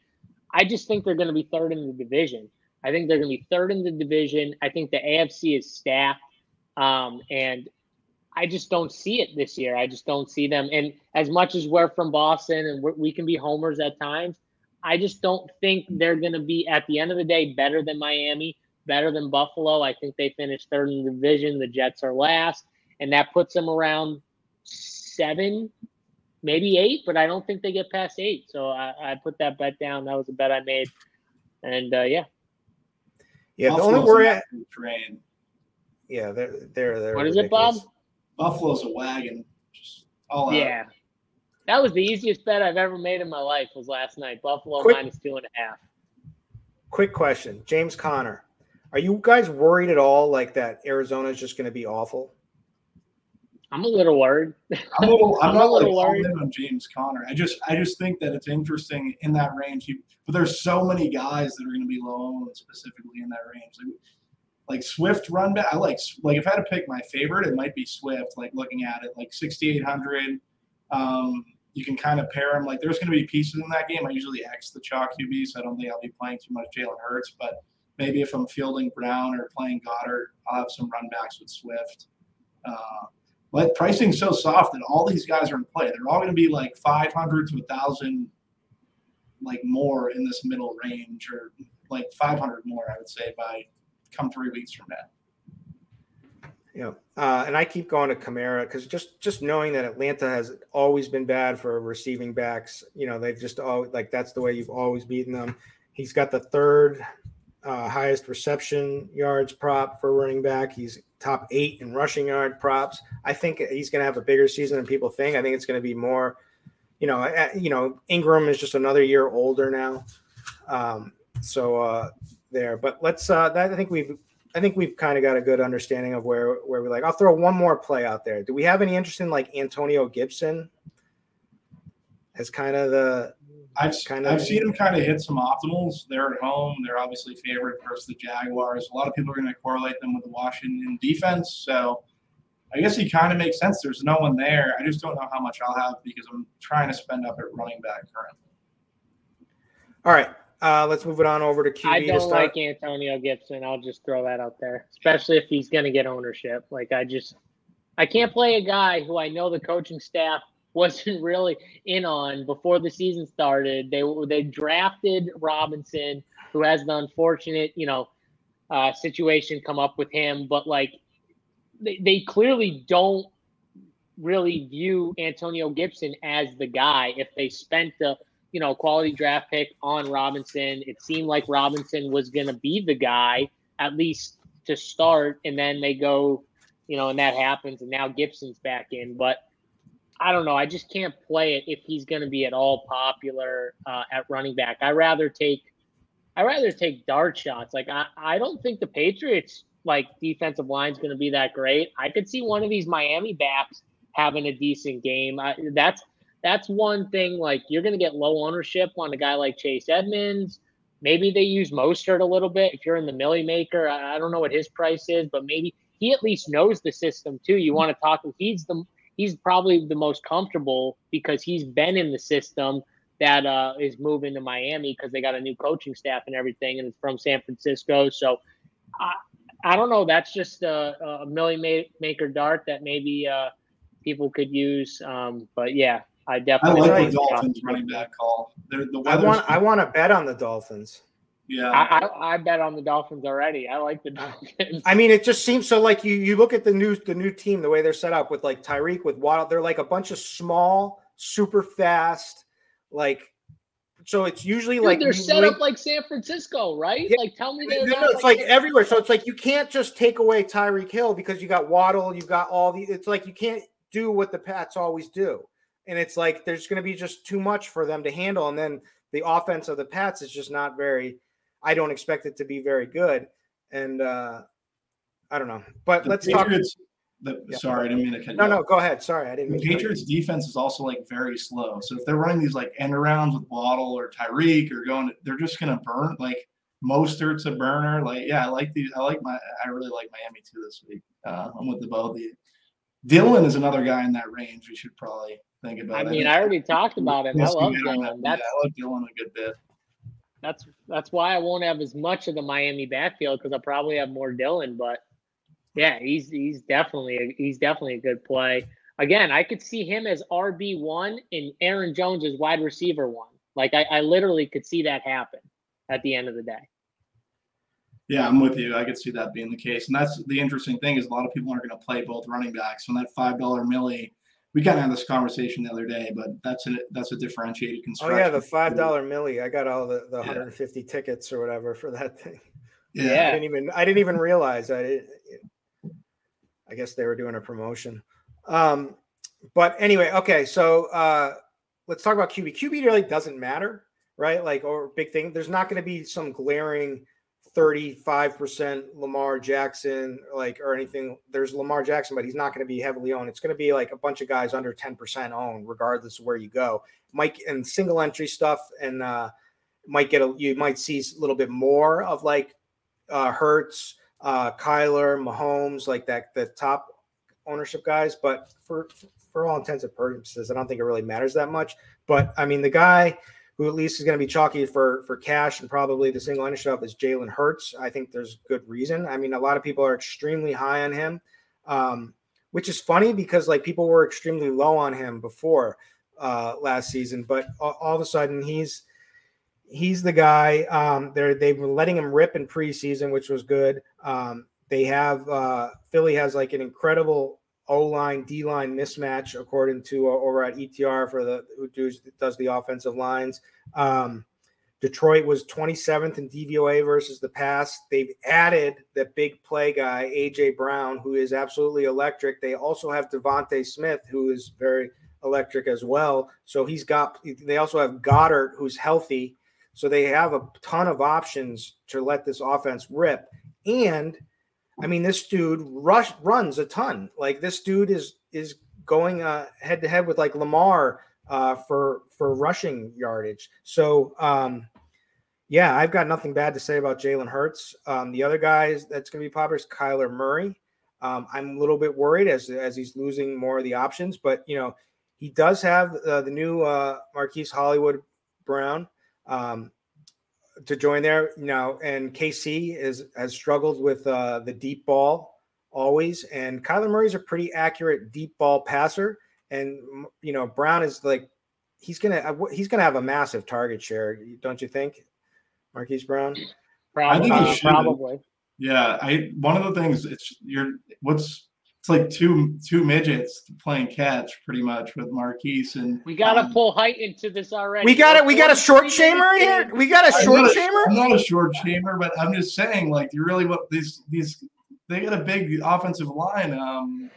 I just think they're going to be third in the division. I think they're going to be third in the division. I think the AFC is stacked. Um, and I just don't see it this year. I just don't see them. And as much as we're from Boston and we can be homers at times, I just don't think they're going to be, at the end of the day, better than Miami, better than Buffalo. I think they finished third in the division. The Jets are last, and that puts them around seven, maybe eight, but I don't think they get past eight. So I, I put that bet down. That was a bet I made. And uh, yeah. Yeah, the only worry. Train yeah, they're they're they're. What is it, Bob? Buffalo's a wagon. Just all out. yeah. Out. That was the easiest bet I've ever made in my life. Was last night Buffalo quick, minus two and a half. Quick question, James Conner, are you guys worried at all like that Arizona is just going to be awful? I'm a little worried. I'm, a little, I'm, I'm not a little like worried on James Conner. I just I just think that it's interesting in that range. but there's so many guys that are going to be low owned specifically in that range. Like, like Swift run back. I like like if I had to pick my favorite, it might be Swift. Like looking at it, like 6,800. Um, you can kind of pair them. Like there's going to be pieces in that game. I usually X the chalk QB, so I don't think I'll be playing too much Jalen Hurts. But maybe if I'm fielding Brown or playing Goedert, I'll have some run backs with Swift. Uh, but pricing's so soft that all these guys are in play. They're all going to be like 500 to 1,000, like more in this middle range or like 500 more, I would say, by come three weeks from now. Yeah, uh, and I keep going to Kamara because just just knowing that Atlanta has always been bad for receiving backs, you know, they've just all like that's the way you've always beaten them. He's got the third uh, highest reception yards prop for running back. He's top eight in rushing yard props. I think he's going to have a bigger season than people think. I think it's going to be more, you know, uh, you know, Ingram is just another year older now. Um, so uh, there, but let's. Uh, that, I think we've. I think we've kind of got a good understanding of where where we like. I'll throw one more play out there. Do we have any interest in like Antonio Gibson as kind of the I've kind of I've seen him kind of hit some optimals. They're at home. They're obviously favored versus the Jaguars. A lot of people are going to correlate them with the Washington defense. So I guess he kind of makes sense. There's no one there. I just don't know how much I'll have because I'm trying to spend up at running back currently. All right. Uh, let's move it on over to QB. I don't like Antonio Gibson. I'll just throw that out there, especially if he's going to get ownership. Like I just, I can't play a guy who I know the coaching staff wasn't really in on before the season started. They they drafted Robinson, who has the unfortunate, you know, uh, situation come up with him, but like they, they clearly don't really view Antonio Gibson as the guy. If they spent the you know quality draft pick on Robinson, it seemed like Robinson was going to be the guy at least to start, and then they go, you know, and that happens, and now Gibson's back in, but I don't know. I just can't play it if he's going to be at all popular uh, at running back. I rather take, I rather take dart shots. Like I, I don't think the Patriots like defensive line is going to be that great. I could see one of these Miami backs having a decent game. I, that's that's one thing. Like you're going to get low ownership on a guy like Chase Edmonds. Maybe they use Mostert a little bit. If you're in the Milly Maker, I, I don't know what his price is, but maybe he at least knows the system too. You want to talk? He's the he's probably the most comfortable because he's been in the system that uh, is moving to Miami because they got a new coaching staff and everything, and it's from San Francisco. So I, I don't know. That's just a, a million maker dart that maybe uh, people could use. Um, but yeah, I definitely I like the Dolphins running back call. They're, the I want I want to bet on the Dolphins. Yeah, I, I, I, bet on the Dolphins already. I like the Dolphins. I mean, it just seems so. Like you, you look at the new the new team, the way they're set up with like Tyreek with Waddle. They're like a bunch of small, super fast, like. So it's usually Dude, like they're set up like San Francisco, right? Yeah, like tell me they're no, it's like, like everywhere. So it's like you can't just take away Tyreek Hill because you got Waddle, you got all the. It's like you can't do what the Pats always do, and it's like there's going to be just too much for them to handle, and then the offense of the Pats is just not very I don't expect it to be very good. And uh, I don't know. But the let's Patriots, talk. The, yeah. Sorry, I didn't mean to cut No, no, go ahead. Sorry, I didn't. The Patriots' defense is also like very slow. So if they're running these like end arounds with Waddle or Tyreek or going, they're just gonna burn. Like Mostert's a burner. Like yeah, I like these. I like my. I really like Miami too this week. Uh, I'm with the both. The Dillon is another guy in that range. We should probably think about. I mean, I already talked about him. I love Dillon. That's, yeah, I love Dillon a good bit that's that's why I won't have as much of the Miami backfield because I'll probably have more Dillon. But yeah, he's he's definitely a, he's definitely a good play. Again, I could see him as RB one and Aaron Jones as wide receiver one. Like I, I literally could see that happen at the end of the day. Yeah, I'm with you. I could see that being the case, and that's the interesting thing is a lot of people aren't going to play both running backs. When that five dollar millie we kind of had this conversation the other day, but that's a that's a differentiated construction. Oh yeah, the five dollar milli. I got all the, the yeah. 150 tickets or whatever for that thing. Yeah. I didn't even I didn't even realize I did. I guess they were doing a promotion. Um, but anyway, okay, so uh, let's talk about QB. QB really doesn't matter, right? Like or big thing. There's not going to be some glaring 35% Lamar Jackson, like, or anything. There's Lamar Jackson, but he's not going to be heavily owned. It's going to be like a bunch of guys under 10% owned, regardless of where you go. Mike and single entry stuff, and uh, might get a, you might see a little bit more of like uh, Hurts, uh, Kyler, Mahomes, like that, the top ownership guys. But for, for all intents and purposes, I don't think it really matters that much. But I mean, the guy, who at least is going to be chalky for for cash and probably the single ownership is Jalen Hurts. I think there's good reason. I mean, a lot of people are extremely high on him, um, which is funny because like people were extremely low on him before uh, last season, but all, all, of a sudden he's he's the guy. Um, they're they were letting him rip in preseason, which was good. Um, they have uh, Philly has like an incredible O line D line mismatch according to uh, over at ETR for the who does, does the offensive lines. Um, Detroit was 27th in DVOA versus the pass. They've added the big play guy, AJ Brown, who is absolutely electric. They also have DeVonta Smith, who is very electric as well. So he's got, they also have Goedert, who's healthy. So they have a ton of options to let this offense rip. And I mean, this dude rush runs a ton. Like this dude is is going head to head with like Lamar uh, for for rushing yardage. So um, yeah, I've got nothing bad to say about Jalen Hurts. Um, the other guys that's going to be popular is Kyler Murray. Um, I'm a little bit worried as as he's losing more of the options, but you know he does have uh, the new uh, Marquise Hollywood Brown um, to join there. You know, and KC is has struggled with uh, the deep ball always, and Kyler Murray's a pretty accurate deep ball passer and you know Brown is like he's gonna uh, he's gonna have a massive target share, don't you think, Marquise Brown? Probably. I think probably. Yeah, I one of the things it's you're what's it's like two two midgets playing catch pretty much with Marquise and we got to um, pull height into this already. We got it. We got a short shamer here. We got a short I'm shamer. I'm not a short shamer, but I'm just saying, like, you really what these these they got a big offensive line. Um,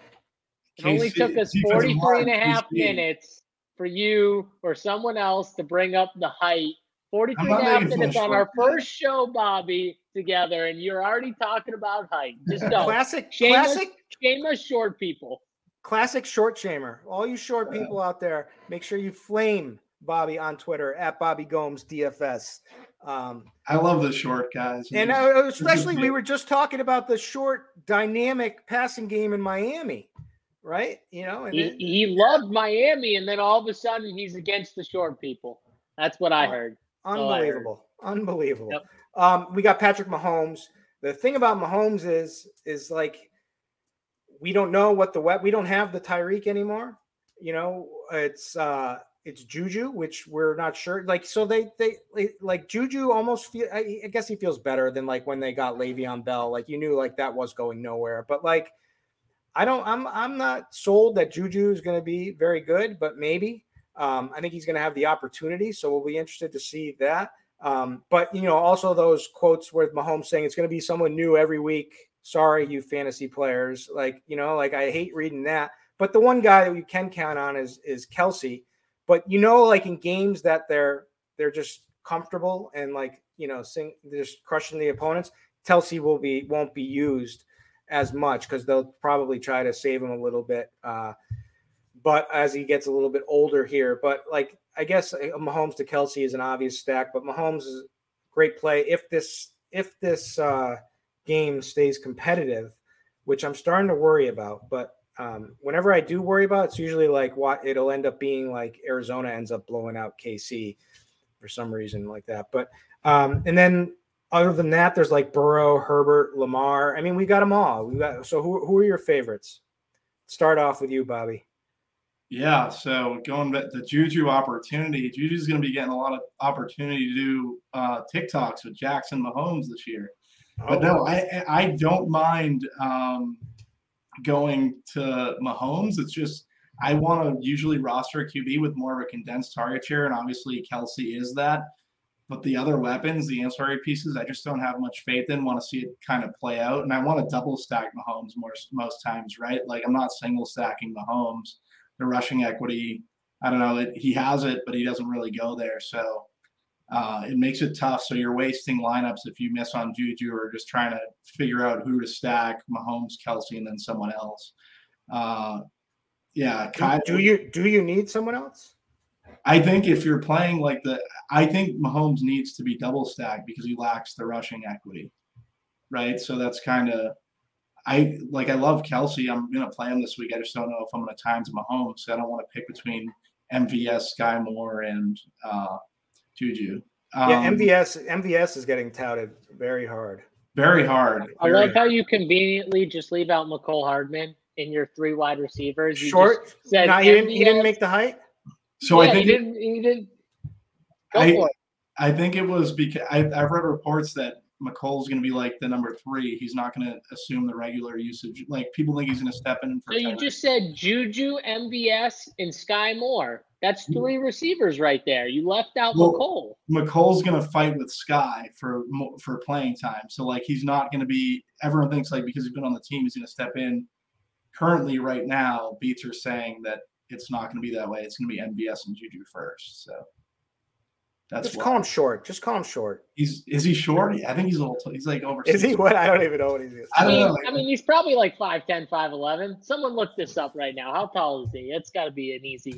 it only took us 43 and a half minutes for you or someone else to bring up the height. 43 and a half minutes on our first show, Bobby, together, and you're already talking about height. Just go. classic, shameless, classic, shameless short people. Classic short shamer. All you short people out there, make sure you flame Bobby on Twitter at Bobby Gomes DFS. Um, I love the short guys, and uh, especially we were just talking about the short, dynamic passing game in Miami right? You know, he, it, he loved Miami, and then all of a sudden he's against the short people. That's what I heard. Unbelievable, heard. unbelievable. Yep. Um, we got Patrick Mahomes. The thing about Mahomes is, is like we don't know what the wet. We don't have the Tyreek anymore. You know, it's uh it's Juju, which we're not sure. Like, so they they like Juju almost feel. I, I guess he feels better than like when they got Le'Veon Bell. Like you knew like that was going nowhere, but like I don't. I'm. I'm not sold that Juju is going to be very good, but maybe. Um, I think he's going to have the opportunity, so we'll be interested to see that. Um, but you know, also those quotes with Mahomes saying it's going to be someone new every week. Sorry, you fantasy players. Like you know, like I hate reading that. But the one guy that you can count on is is Kelce. But you know, like in games that they're they're just comfortable and like you know, sing, just crushing the opponents. Kelce will be won't be used as much because they'll probably try to save him a little bit. Uh, but as he gets a little bit older here, but like I guess uh, Mahomes to Kelce is an obvious stack, but Mahomes is great play if this if this uh, game stays competitive, which I'm starting to worry about. But um, whenever I do worry about, it, it's usually like what it'll end up being like Arizona ends up blowing out KC for some reason like that. But um, and then other than that, there's like Burrow, Herbert, Lamar. I mean, we got them all. We got so who who are your favorites? Start off with you, Bobby. Yeah, so going back the Juju opportunity, Juju's going to be getting a lot of opportunity to do uh, TikToks with Jackson Mahomes this year. But no, I I don't mind um, going to Mahomes. It's just I want to usually roster a QB with more of a condensed target share, and obviously Kelce is that. But the other weapons, the ancillary pieces, I just don't have much faith in. Want to see it kind of play out, and I want to double stack Mahomes more most times, right? Like I'm not single stacking Mahomes. The rushing equity, I don't know, it, he has it, but he doesn't really go there. So uh, it makes it tough. So you're wasting lineups if you miss on Juju or just trying to figure out who to stack Mahomes, Kelce, and then someone else. Uh, yeah, do, do you do you need someone else? I think if you're playing like the, I think Mahomes needs to be double stacked because he lacks the rushing equity, right? So that's kind of, I like. I love Kelce. I'm gonna play him this week. I just don't know if I'm gonna time to Mahomes. So I don't want to pick between MVS, Sky Moore, and uh, Juju. Um, yeah, MVS MVS is getting touted very hard. Very hard. I very like hard. how you conveniently just leave out Mecole Hardman in your three wide receivers. You Short. Said no, he didn't. He didn't make the height. So yeah, I think he didn't. He didn't. Go I, for it. I think it was because I, I've read reports that Mecole's going to be like the number three. He's not going to assume the regular usage. Like people think he's going to step in. so you just said Juju, MVS, and Sky Moore. That's mm-hmm. three receivers right there. You left out well, Mecole. Mecole's going to fight with Sky for for playing time. So like he's not going to be. Everyone thinks like because he's been on the team, he's going to step in. Currently, right now, beats are saying that it's not going to be that way. It's going to be MVS and Juju first. So that's just why. call him short. Just call him short. He's is he short? I think he's a little. He's like over. Is he what? I don't even know what he is. I, mean, know. I mean, he's probably like 5'10", 5'11". Someone look this up right now. How tall is he? It's got to be an easy.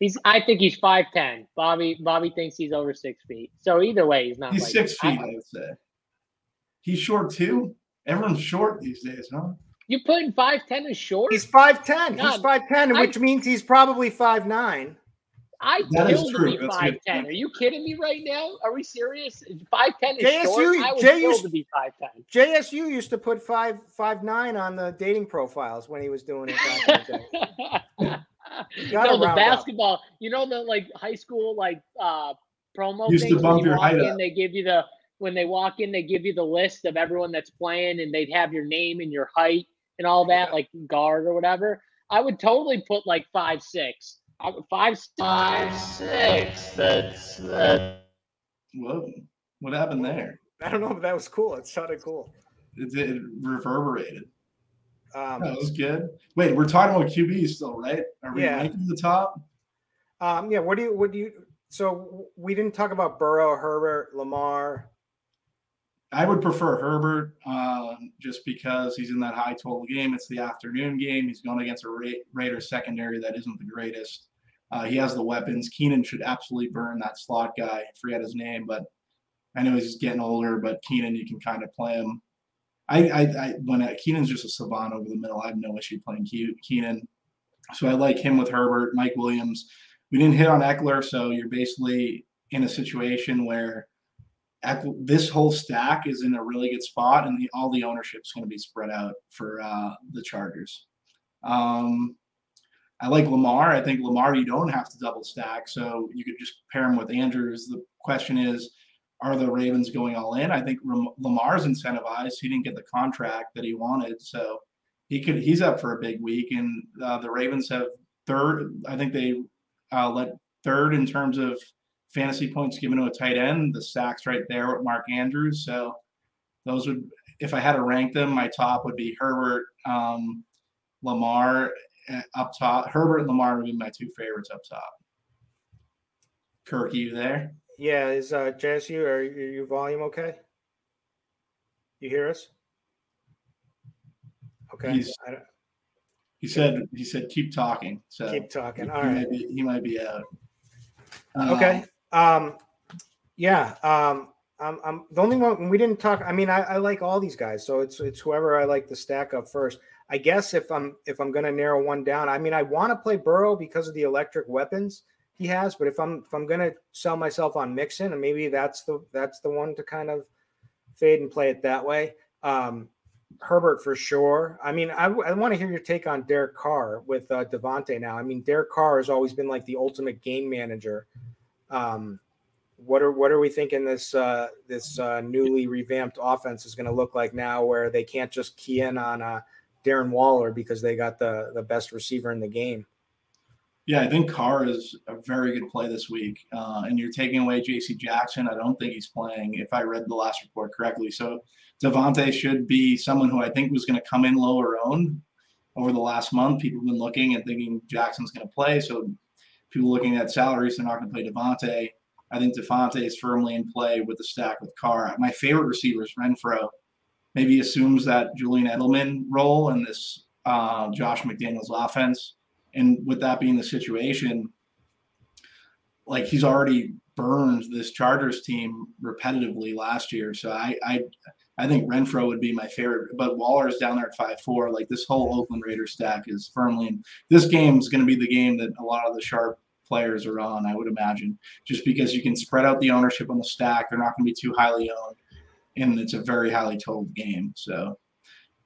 He's. I think he's five ten. Bobby. Bobby thinks he's over six feet. So either way, he's not. He's like, six feet. I, I would say. He's short too. Everyone's short these days, huh? You putting five ten is short? He's five ten. He's five ten, which means he's probably five nine. I that killed to be five ten. Are you kidding me right now? Are we serious? Five ten is JSU, short. I was JSU, to be five ten. JSU used to put five five nine on the dating profiles when he was doing it back in the day. no, the basketball. Up. You know the like high school like uh promo used things. To bump your height in, up. They give you the when they walk in, they give you the list of everyone that's playing, and they'd have your name and your height and all that, yeah. like guard or whatever. I would totally put like five six Five, five, six. That's that. Whoa! What happened there? I don't know, but that was cool. It sounded cool. It, it reverberated. Um, that was good. Wait, we're talking about QB still, right? Are we yeah. ranking the top? Um, yeah. What do you? What do you? So we didn't talk about Burrow, Herbert, Lamar. I would prefer Herbert uh, just because he's in that high total game. It's the afternoon game. He's going against a Ra- Raiders secondary that isn't the greatest. Uh, he has the weapons. Keenan should absolutely burn that slot guy. I forget his name, but I know he's getting older. But Keenan, you can kind of play him. I, I, I when I, Keenan's just a savant over the middle, I have no issue playing Keenan. So I like him with Herbert, Mike Williams. We didn't hit on Ekeler, so you're basically in a situation where this whole stack is in a really good spot, and the, all the ownership is going to be spread out for uh, the Chargers. Um, I like Lamar. I think Lamar, you don't have to double stack, so you could just pair him with Andrews. The question is, are the Ravens going all in? I think Lamar's incentivized. He didn't get the contract that he wanted, so he could. He's up for a big week, and uh, the Ravens have third. I think they uh, let third in terms of fantasy points given to a tight end. The sacks right there with Mark Andrews. So those would, if I had to rank them, my top would be Herbert, um, Lamar, up top. Herbert and Lamar would be my two favorites up top. Kirk, you there? Yeah, is uh, JSU are your volume okay? You hear us? Okay. He said he said keep talking. So keep talking. All he right. Might be, he might be out. okay. Um, yeah. Um, I'm, I'm the only one we didn't talk. I mean, I, I like all these guys, so it's it's whoever I like to stack up first. I guess if I'm if I'm going to narrow one down, I mean, I want to play Burrow because of the electric weapons he has. But if I'm if I'm going to sell myself on Mixon, and maybe that's the that's the one to kind of fade and play it that way. Um, Herbert for sure. I mean, I, I want to hear your take on Derek Carr with uh, Davante now. I mean, Derek Carr has always been like the ultimate game manager. Um, what are what are we thinking this uh, this uh, newly revamped offense is going to look like now, where they can't just key in on uh, Darren Waller because they got the the best receiver in the game. Yeah, I think Carr is a very good play this week, uh, and you're taking away J.C. Jackson. I don't think he's playing, if I read the last report correctly. So Davante should be someone who I think was going to come in lower owned over the last month. People have been looking and thinking Jackson's going to play. So people looking at salaries, they're not going to play Davante. I think Davante is firmly in play with the stack with Carr. My favorite receiver is Renfrow maybe assumes that Julian Edelman role in this uh, Josh McDaniels offense. And with that being the situation, like he's already burned this Chargers team repetitively last year. So I I, I think Renfrow would be my favorite, but Waller's down there at five four. Like this whole Oakland Raiders stack is firmly in. This game is going to be the game that a lot of the sharp players are on. I would imagine, just because you can spread out the ownership on the stack. They're not going to be too highly owned and it's a very highly told game. So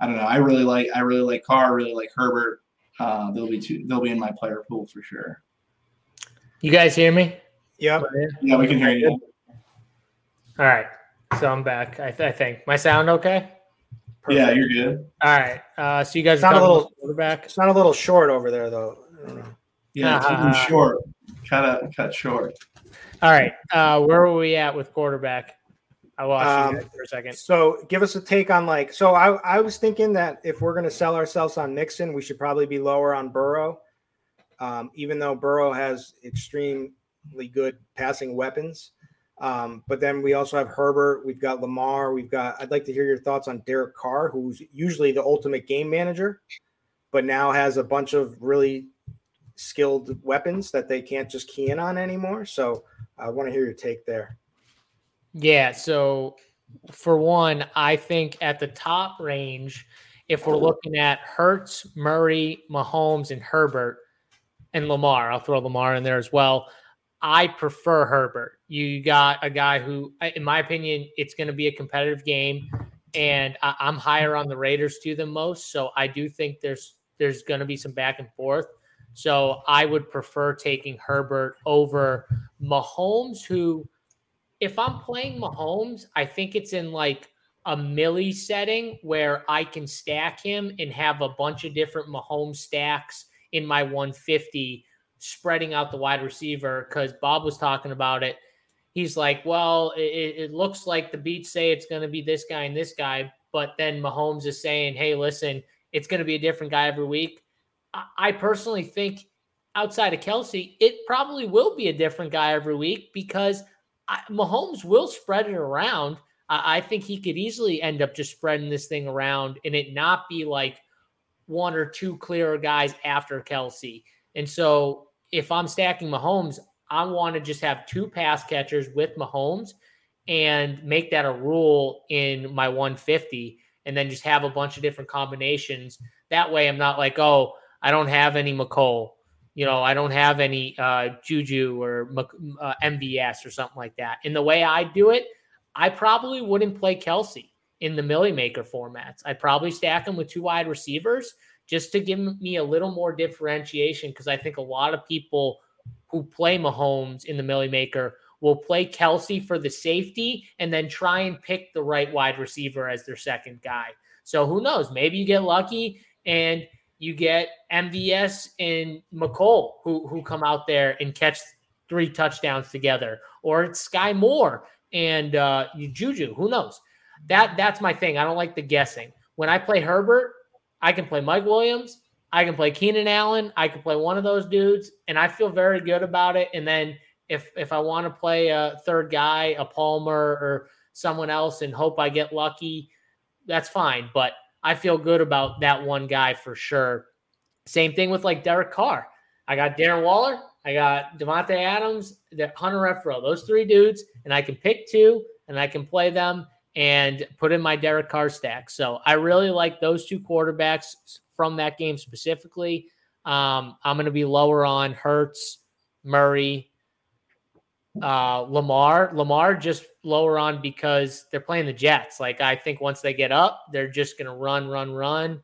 I don't know. I really like I really like Carr. Really like Herbert. Uh, they'll be two, they'll be in my player pool for sure. You guys hear me? Yeah. Yeah, we can hear you. All right. So I'm back. I, th- I think my sound okay. Perfect. Yeah, you're good. All right. Uh, so you guys sound a little quarterback. Sound a little short over there, though. Yeah, uh, short. Kind of cut short. All right. Uh, where were we at with quarterback? I lost um, you for a second. So give us a take on like. So I I was thinking that if we're going to sell ourselves on Mixon, we should probably be lower on Burrow. Um, even though Burrow has extremely good passing weapons. Um, but then we also have Herbert, we've got Lamar, we've got. I'd like to hear your thoughts on Derek Carr, who's usually the ultimate game manager, but now has a bunch of really skilled weapons that they can't just key in on anymore. So I want to hear your take there. Yeah. So for one, I think at the top range, if we're looking at Hurts, Murray, Mahomes, and Herbert, and Lamar, I'll throw Lamar in there as well. I prefer Herbert. You got a guy who, in my opinion, it's going to be a competitive game, and I, am higher on the Raiders to than most. So I do think there's there's going to be some back and forth. So I would prefer taking Herbert over Mahomes, who, if I'm playing Mahomes, I think it's in like a millie setting where I can stack him and have a bunch of different Mahomes stacks in my 150 spreading out the wide receiver because Bob was talking about it. He's like, well, it, it looks like the beats say it's going to be this guy and this guy, but then Mahomes is saying, hey, listen, it's going to be a different guy every week. I, I personally think outside of Kelce, it probably will be a different guy every week because I, Mahomes will spread it around. I, I think he could easily end up just spreading this thing around and it not be like one or two clearer guys after Kelce. And so if I'm stacking Mahomes, I want to just have two pass catchers with Mahomes and make that a rule in my 150 and then just have a bunch of different combinations. That way I'm not like, oh, I don't have any Mecole. You know, I don't have any uh, Juju or uh, MVS or something like that. In the way I do it, I probably wouldn't play Kelce in the Milly Maker formats. I'd probably stack him with two wide receivers just to give me a little more differentiation because I think a lot of people who play Mahomes in the Millie Maker will play Kelsey for the safety and then try and pick the right wide receiver as their second guy. So who knows? Maybe you get lucky and you get MVS and Mecole who who come out there and catch three touchdowns together, or it's Sky Moore and uh, Juju. Who knows? That that's my thing. I don't like the guessing. When I play Herbert, I can play Mike Williams. I can play Keenan Allen. I can play one of those dudes, and I feel very good about it. And then if if I want to play a third guy, a Palmer or someone else, and hope I get lucky, that's fine. But I feel good about that one guy for sure. Same thing with like Derek Carr. I got Darren Waller. I got Davante Adams, Hunter Renfrow. Those three dudes, and I can pick two, and I can play them and put in my Derek Carr stack. So I really like those two quarterbacks from that game specifically. Um, I'm going to be lower on Hurts, Murray, uh, Lamar. Lamar just lower on because they're playing the Jets. Like I think once they get up, they're just going to run, run, run.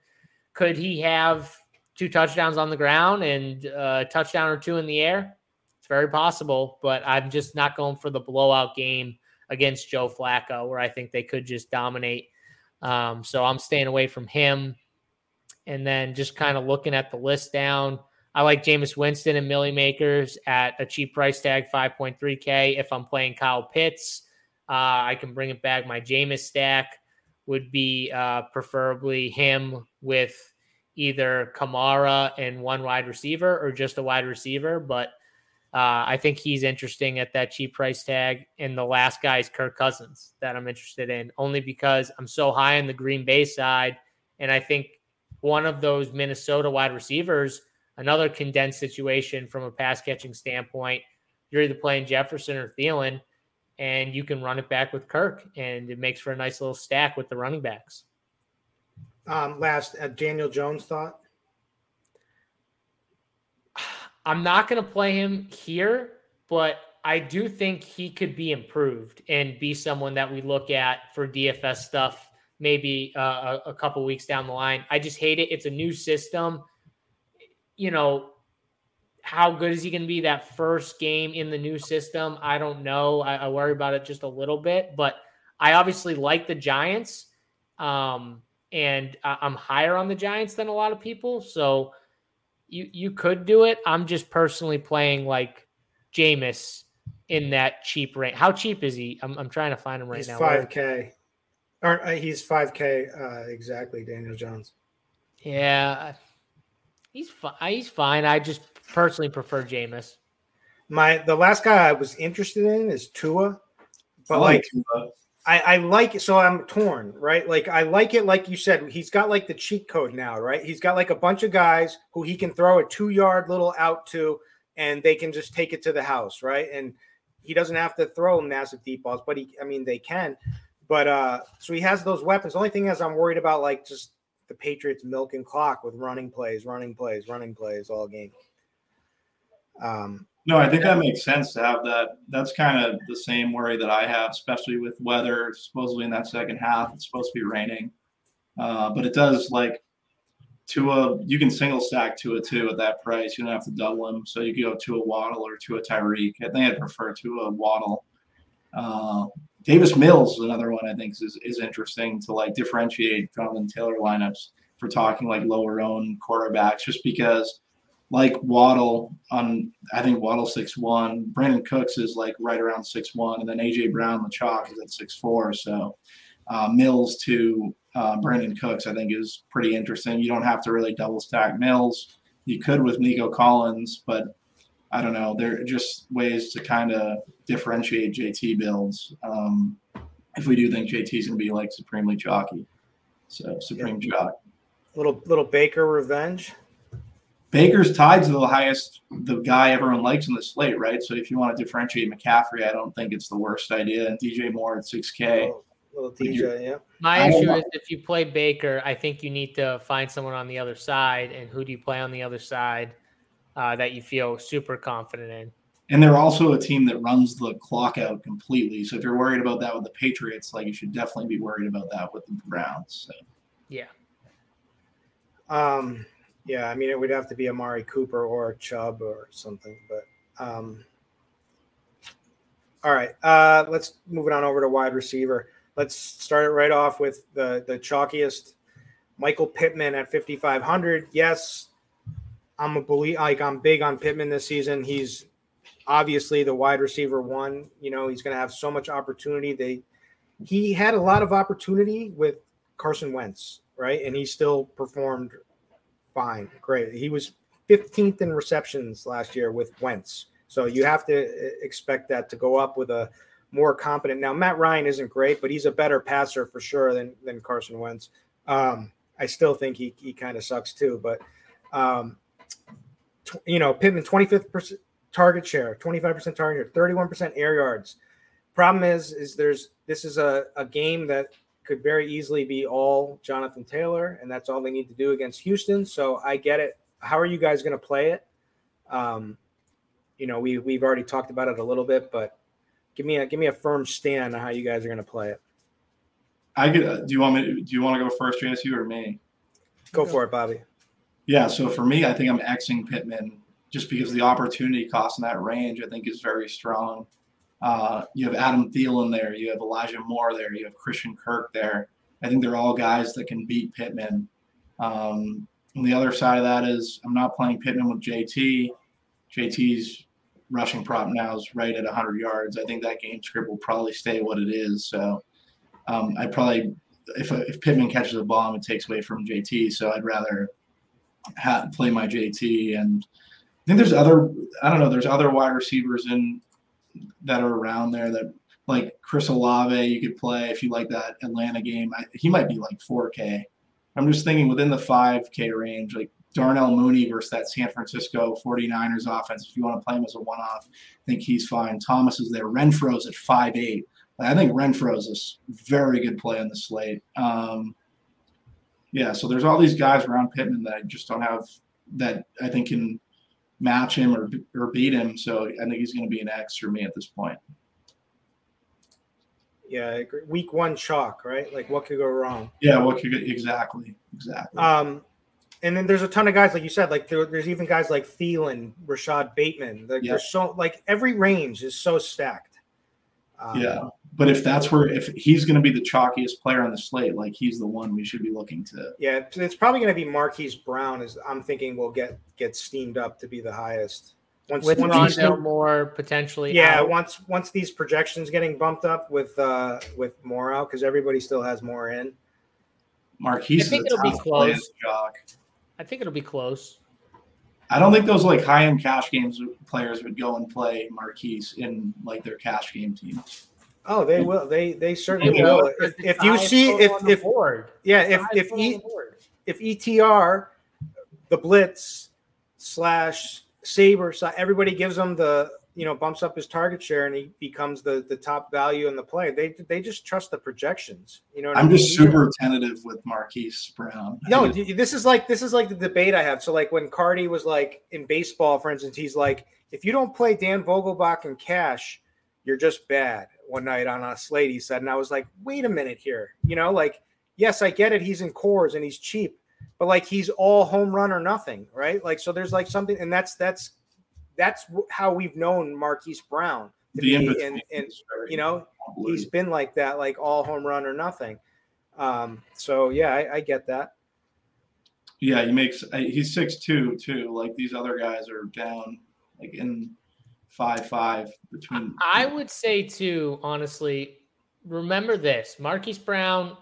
Could he have two touchdowns on the ground and a touchdown or two in the air? It's very possible, but I'm just not going for the blowout game against Joe Flacco, where I think they could just dominate. Um, so I'm staying away from him. And then just kind of looking at the list down, I like Jameis Winston and Milly Makers at a cheap price tag, 5.3K. If I'm playing Kyle Pitts, uh, I can bring it back. My Jameis stack would be uh, preferably him with either Kamara and one wide receiver or just a wide receiver. But uh, I think he's interesting at that cheap price tag. And the last guy is Kirk Cousins that I'm interested in, only because I'm so high on the Green Bay side. And I think one of those Minnesota wide receivers, another condensed situation from a pass catching standpoint, you're either playing Jefferson or Thielen, and you can run it back with Kirk, and it makes for a nice little stack with the running backs. Um, last, uh, Daniel Jones thought. I'm not going to play him here, but I do think he could be improved and be someone that we look at for DFS stuff maybe uh, a, a couple weeks down the line. I just hate it. It's a new system. You know, how good is he going to be that first game in the new system? I don't know. I, I worry about it just a little bit, but I obviously like the Giants. Um, and I'm higher on the Giants than a lot of people. So you you could do it. I'm just personally playing like Jameis in that cheap range. How cheap is he? I'm, I'm trying to find him right he's now. Five K, or uh, he's five K uh, exactly. Daniel Jones. Yeah, he's fine. He's fine. I just personally prefer Jameis. My the last guy I was interested in is Tua, but like, like I, I like it. So I'm torn, right? Like I like it, like you said, he's got like the cheat code now, right? He's got like a bunch of guys who he can throw a two yard little out to, and they can just take it to the house, right? And he doesn't have to throw massive deep balls, but he, I mean, they can. But uh, so he has those weapons. The only thing is, I'm worried about like just the Patriots milk and clock with running plays, running plays, running plays all game. Um, no, I think that makes sense to have that. That's kind of the same worry that I have, especially with weather. Supposedly in that second half, it's supposed to be raining, uh, but it does like Tua. You can single stack Tua too at that price. You don't have to double him, so you go to a Waddle or to a Tyreek. I think I'd prefer to a Waddle. Uh, Davis Mills is another one I think is is interesting to like differentiate Jonathan Taylor lineups for talking like lower own quarterbacks, just because like Waddle on I think Waddle six one. Brandin Cooks is like right around six one, and then AJ Brown the chalk is at six four. So uh, Mills to uh, Brandin Cooks I think is pretty interesting. You don't have to really double stack Mills. You could with Nico Collins, but I don't know. There are just ways to kind of differentiate JT builds. Um, if we do think JT is going to be like supremely chalky, so supreme yeah. chalk. Little little Baker revenge. Baker's tied to the highest, the guy everyone likes in the slate, right? So if you want to differentiate McCaffrey, I don't think it's the worst idea. And DJ Moore at 6K. Oh, little DJ, yeah. My issue is if you play Baker, I think you need to find someone on the other side. And who do you play on the other side uh, that you feel super confident in? And they're also a team that runs the clock out completely. So if you're worried about that with the Patriots, like you should definitely be worried about that with the Browns. So. Yeah. Um, yeah, I mean, it would have to be Amari Cooper or Chubb or something. But um, all right, uh, let's move it on over to wide receiver. Let's start it right off with the the chalkiest, Michael Pittman at 5500. Yes, I'm a believe like I'm big on Pittman this season. He's obviously the wide receiver one. You know, he's going to have so much opportunity. They he had a lot of opportunity with Carson Wentz, right? And he still performed fine, great. He was 15th in receptions last year with Wentz. So you have to uh, expect that to go up with a more competent. Now Matt Ryan isn't great, but he's a better passer for sure than than Carson Wentz. Um, I still think he he kind of sucks too, but um, t- you know Pittman 25th target share, 25% target share, 31% air yards. Problem is, is there's this is a, a game that could very easily be all Jonathan Taylor, and that's all they need to do against Houston. So I get it. How are you guys going to play it? Um, you know, we we've already talked about it a little bit, but give me a give me a firm stand on how you guys are going to play it. I get. Uh, do you want me? Do you want to go first, JSU, or me? Go for it, Bobby. Yeah. So for me, I think I'm Xing Pittman just because the opportunity cost in that range I think is very strong. Uh, you have Adam Thielen there. You have Elijah Moore there. You have Christian Kirk there. I think they're all guys that can beat Pittman. Um, on the other side of that is I'm not playing Pittman with JT. JT's rushing prop now is right at 100 yards. I think that game script will probably stay what it is. So um, I probably, if, if Pittman catches a bomb, it takes away from JT. So I'd rather ha- play my JT. And I think there's other, I don't know, there's other wide receivers in that are around there that like Chris Olave, you could play if you like that Atlanta game. I, he might be like 4K. I'm just thinking within the 5K range, like Darnell Mooney versus that San Francisco 49ers offense. If you want to play him as a one off, I think he's fine. Thomas is there. Renfrow's at 5'8. I think Renfrow's a very good play on the slate. Um, yeah, so there's all these guys around Pittman that I just don't have that I think can match him or, or beat him. So I think he's going to be an X for me at this point. Yeah, week one chalk, right? Like what could go wrong? Yeah, what could exactly, exactly. Um, and then there's a ton of guys like you said, like there, there's even guys like Thielen, Rashad Bateman. Like, yeah. There's so like every range is so stacked. Um, yeah, but if that's where if he's going to be the chalkiest player on the slate, like he's the one we should be looking to. Yeah, it's probably going to be Marquise Brown. Is I'm thinking will get get steamed up to be the highest. Once, with once Rondale Moore potentially. Yeah, out. once once these projections getting bumped up with uh with more out because everybody still has more in. Marquise, I think it'll be close. I think it'll be close. I don't think those like high end cash games players would go and play Marquise in like their cash game team. Oh, they will. They they certainly they will. will. If, if you see if if board. yeah if if e, if ETR the blitz slash saber so everybody gives them the you know bumps up his target share and he becomes the the top value in the play. They they just trust the projections. You know, I'm I mean? just super tentative with Marquise Brown. No, this is like this is like the debate I have. So like when Cardi was like in baseball, for instance, he's like, if you don't play Dan Vogelbach and cash, you're just bad. One night on a slate, he said, and I was like, wait a minute here. You know, like yes, I get it. He's in Coors and he's cheap, but like he's all home run or nothing, right? Like so, there's like something, and that's that's that's how we've known Marquise Brown to the be, and, and you know he's been like that, like all home run or nothing. Um, so yeah, I, I get that. Yeah, he makes he's six two too. Like these other guys are down like in five five between. I would say too, honestly. Remember this, Marquise Brown.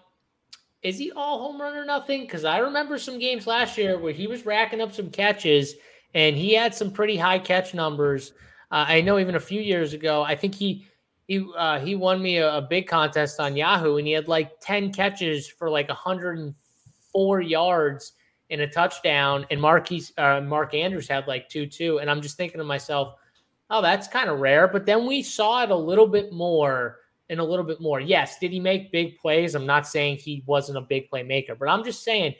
Is he all home run or nothing? Because I remember some games last year where he was racking up some catches and he had some pretty high catch numbers. Uh, I know even a few years ago, I think he he uh, he won me a, a, big contest on Yahoo, and he had like ten catches for like 104 yards in a touchdown, and Marquise uh, Mark Andrews had like two two, and I'm just thinking to myself, oh, that's kind of rare. But then we saw it a little bit more and a little bit more. Yes, did he make big plays? I'm not saying he wasn't a big playmaker, but I'm just saying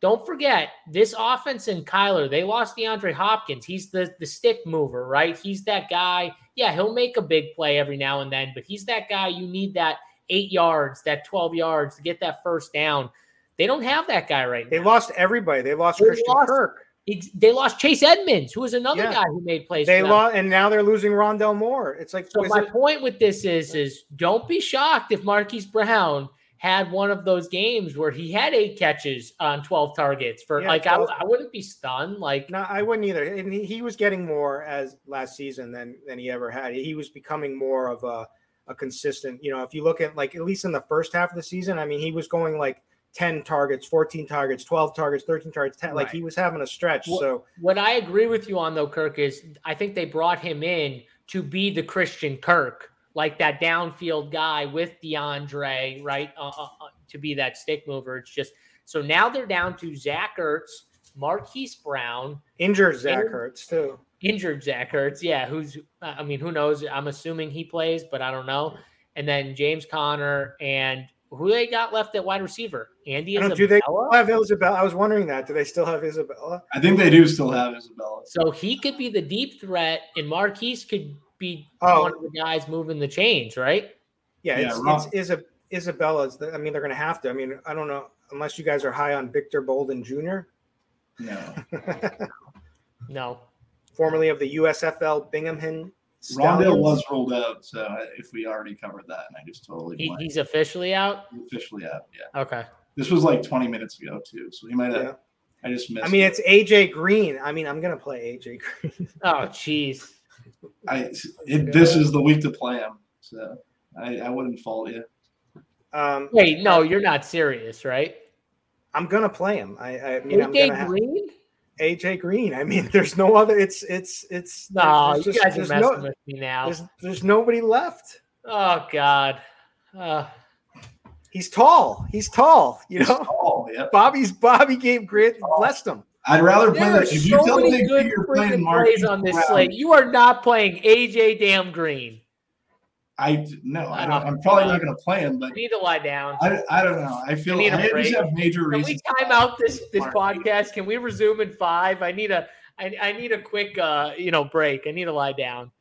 don't forget this offense and Kyler, they lost DeAndre Hopkins. He's the, the stick mover, right? He's that guy. Yeah, he'll make a big play every now and then, but he's that guy you need that eight yards, that 12 yards to get that first down. They don't have that guy right they now. They lost everybody. They lost they Christian lost, Kirk. They lost Chase Edmonds, who was another yeah. guy who made plays. They lost, and now they're losing Rondale Moore. It's like so. My it, point with this is, is don't be shocked if Marquise Brown had one of those games where he had eight catches on 12 targets for yeah, like 12. I, I wouldn't be stunned like no I wouldn't either and he, he, was getting more as last season than than he ever had he was becoming more of a, a consistent you know if you look at like at least in the first half of the season I mean he was going like 10 targets 14 targets 12 targets 13 targets 10 right. like he was having a stretch what, so what I agree with you on though Kirk is I think they brought him in to be the Christian Kirk like that downfield guy with DeAndre, right, uh, uh, uh, to be that stick mover. It's just so now they're down to Zach Ertz, Marquise Brown, injured Zach injured, Ertz too. Injured Zach Ertz, yeah. Who's I mean, who knows? I'm assuming he plays, but I don't know. And then James Conner and who they got left at wide receiver? Andy Isabella. Do they have Isabella? I was wondering that. Do they still have Isabella? I think they do still have Isabella. So he could be the deep threat, and Marquise could be oh. one of the guys moving the change, right? Yeah, yeah it's, it's Isa, Isabella's. I mean, they're going to have to. I mean, I don't know unless you guys are high on Victor Bolden Jr. No, no. Formerly of the USFL Binghamton. Rondale was ruled out, so if we already covered that, and I just totally he, he's officially out. He's officially out. Yeah. Okay. This was like 20 minutes ago too, so he might have. Yeah. I just missed. I mean, it. it's AJ Green. I mean, I'm gonna play AJ Green. oh, jeez. I it, this is the week to play him, so I, I wouldn't fault you. Um, Wait, no, you're not serious, right? I'm gonna play him. I, I mean, AJ I'm Green. AJ Green. I mean, there's no other. It's it's it's. No, you just, guys are messing no, with me now. There's, there's nobody left. Oh God. Uh, He's tall. He's tall. You He's know. Tall, yeah. Bobby's Bobby gave Grant blessed him. I'd rather play that. If you tell me you're playing plays on this Brown, slate, you are not playing AJ Damn Green. I no, I don't, I'm probably not going to play him, but I need to lie down. I, I don't know. I feel I, I just have major Can reasons. Can we time out this this podcast? Can we resume in five? I need a I, I need a quick uh you know break. I need to lie down.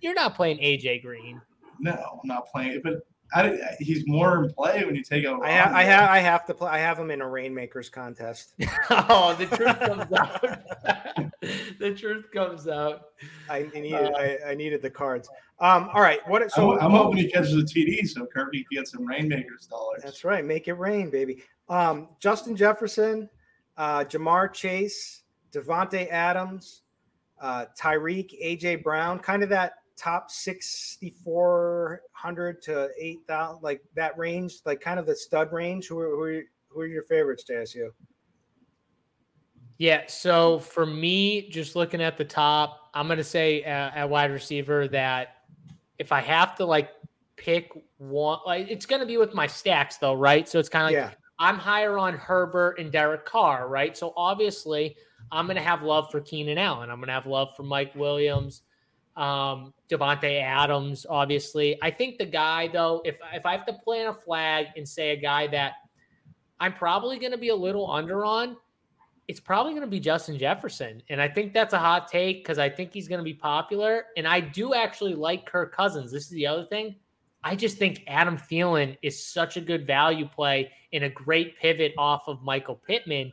You're not playing AJ Green. No, I'm not playing but I, he's more in play when you take out. I, ha- I have I have to play. I have him in a rainmakers contest. oh, the truth comes out. the truth comes out. I needed uh, I, I, needed the cards. Um, all right. What? So I'm, I'm hoping he catches a TD so Kirby can get some rainmakers dollars. That's right. Make it rain, baby. Um, Justin Jefferson, uh, Ja'Marr Chase, Davante Adams, uh, Tyreek, AJ Brown, kind of that top 6400 to 8000 like that range like kind of the stud range who are, who are, who are your favorites JSU yeah so for me just looking at the top i'm going to say uh, at wide receiver that if i have to like pick one like it's going to be with my stacks though right so it's kind of like yeah. i'm higher on herbert and derek carr right so obviously i'm going to have love for keenan allen i'm going to have love for mike williams um, Davante Adams, obviously. I think the guy, though, if if I have to plant a flag and say a guy that I'm probably going to be a little under on, it's probably going to be Justin Jefferson. And I think that's a hot take because I think he's going to be popular. And I do actually like Kirk Cousins. This is the other thing. I just think Adam Thielen is such a good value play and a great pivot off of Michael Pittman.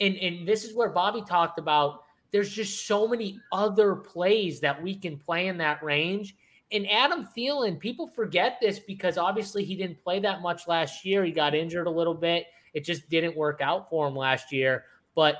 And, and this is where Bobby talked about there's just so many other plays that we can play in that range. And Adam Thielen, people forget this because obviously he didn't play that much last year. He got injured a little bit. It just didn't work out for him last year. But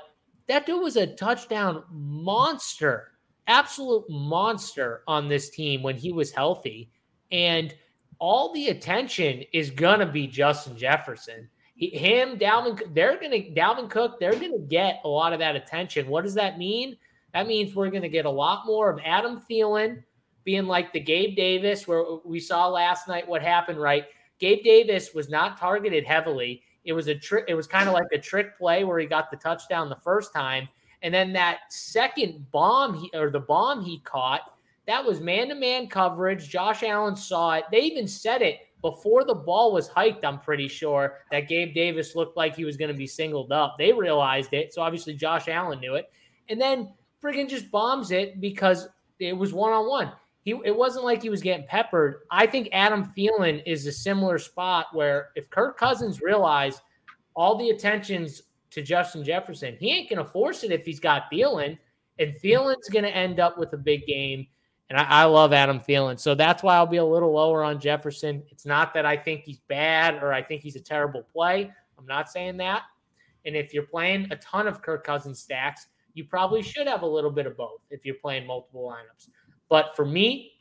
that dude was a touchdown monster, absolute monster on this team when he was healthy. And all the attention is going to be Justin Jefferson. He, him, Dalvin, they're to, Dalvin Cook, they're going to get a lot of that attention. What does that mean? That means we're going to get a lot more of Adam Thielen being like the Gabe Davis, where we saw last night what happened, right? Gabe Davis was not targeted heavily. It was a trick, it was kind of like a trick play where he got the touchdown the first time. And then that second bomb he, or the bomb he caught, that was man to man coverage. Josh Allen saw it. They even said it before the ball was hiked, I'm pretty sure that Gabe Davis looked like he was going to be singled up. They realized it. So obviously Josh Allen knew it. And then friggin' just bombs it because it was one on one. He, it wasn't like he was getting peppered. I think Adam Thielen is a similar spot where if Kirk Cousins realized all the attention's to Justin Jefferson, he ain't to force it if he's got Thielen. And Thielen's to end up with a big game. And I, I, love Adam Thielen. So that's why I'll be a little lower on Jefferson. It's not that I think he's bad or I think he's a terrible play. I'm not saying that. And if you're playing a ton of Kirk Cousins stacks, you probably should have a little bit of both if you're playing multiple lineups. But for me,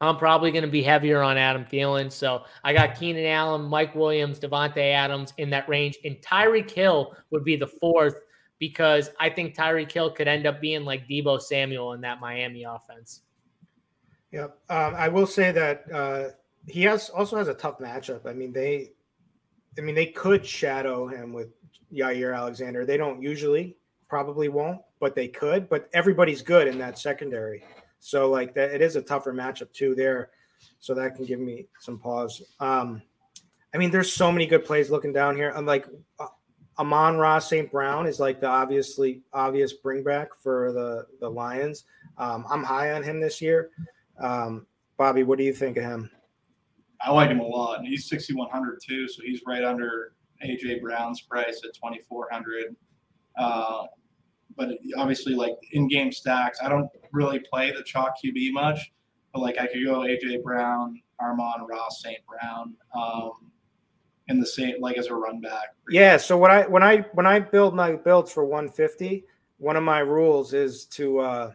I'm probably going to be heavier on Adam Thielen. So I got Keenan Allen, Mike Williams, Davante Adams in that range. And Tyreek Hill would be the fourth because I think Tyreek Hill could end up being like Deebo Samuel in that Miami offense. Yeah, um, I will say that uh, he has also has a tough matchup. I mean, they, I mean, they could shadow him with Jaire Alexander. They don't usually, probably won't, but they could. But everybody's good in that secondary, so like that, it is a tougher matchup too there. So that can give me some pause. Um, I mean, there's so many good plays looking down here. I'm like, uh, Amon-Ra St. Brown is like the obviously obvious bring bringback for the the Lions. Um, I'm high on him this year. Um, Bobby, what do you think of him? I like him a lot. And he's 6,100 too, so he's right under AJ Brown's price at 2,400. Uh, but obviously, like in-game stacks, I don't really play the chalk QB much. But like I could go AJ Brown, Amon-Ra St. Brown, um, in the same like as a run back. Yeah. So when I when I when I build my builds for 150, one of my rules is to uh,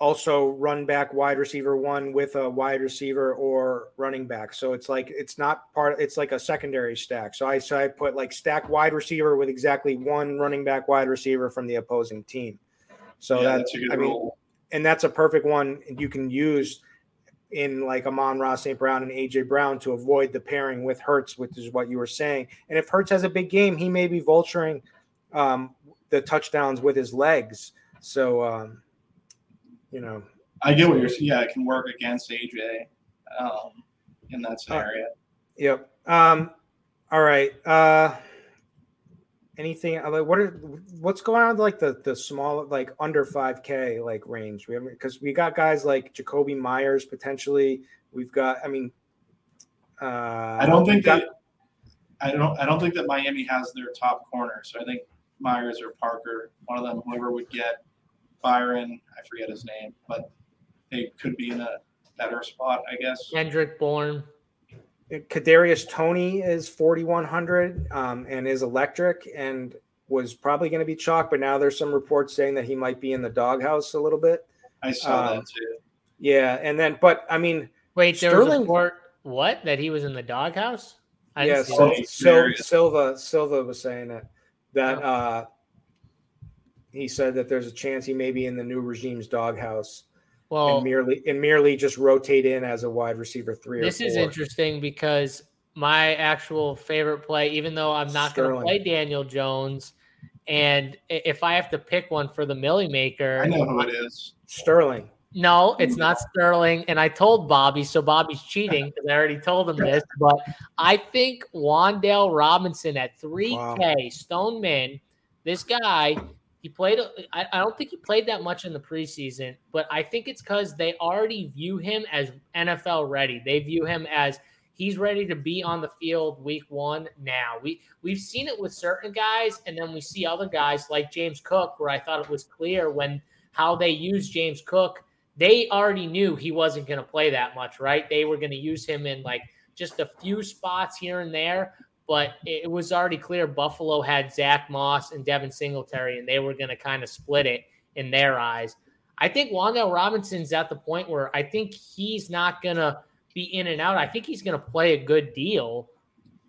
also run back wide receiver one with a wide receiver or running back. So it's like it's not part it's like a secondary stack. So I so I put like stack wide receiver with exactly one running back wide receiver from the opposing team. So yeah, that's, that's I mean and that's a perfect one you can use in like Amon-Ra St. Brown and AJ Brown to avoid the pairing with Hurts, which is what you were saying. And if Hurts has a big game, he may be vulturing um, the touchdowns with his legs. So um, you know. I get what you're saying. Yeah, it can work against AJ um, in that scenario. Uh, yep. Um, all right. Uh, anything uh, like what are what's going on with like the the small like under 5k like range we have because we got guys like Jakobi Meyers potentially we've got I mean Uh, I don't think that. I don't. I don't think that Miami has their top corner. So I think Meyers or Parker, one of them, whoever would get Byron, I forget his name, but they could be in a better spot, I guess. Kendrick Bourne. Kadarius Toney is 4100 um, and is electric and was probably going to be chalk, but now there's some reports saying that he might be in the doghouse a little bit. I saw um, that too. Yeah, and then but I mean, wait, Sterling, there was a report what that he was in the doghouse. yeah, so, so Silva Silva was saying that that oh. uh, he said that there's a chance he may be in the new regime's doghouse. Well, and merely and merely just rotate in as a wide receiver three. This is interesting because my actual favorite play, even though I'm not going to play Daniel Jones, and if I have to pick one for the Milly Maker, I know who it is. Sterling. No, it's not Sterling. And I told Bobby, so Bobby's cheating because I already told him this. But I think Wan'Dale Robinson at 3K, wow. Stoneman, this guy, he played, I, I don't think he played that much in the preseason, but I think it's because they already view him as NFL ready. They view him as he's ready to be on the field week one now. We we've seen it with certain guys, and then we see other guys like James Cook, where I thought it was clear when how they used James Cook. They already knew he wasn't going to play that much, right? They were going to use him in like just a few spots here and there, but it was already clear Buffalo had Zack Moss and Devin Singletary, and they were going to kind of split it in their eyes. I think Wan'Dale Robinson's at the point where I think he's not going to be in and out. I think he's going to play a good deal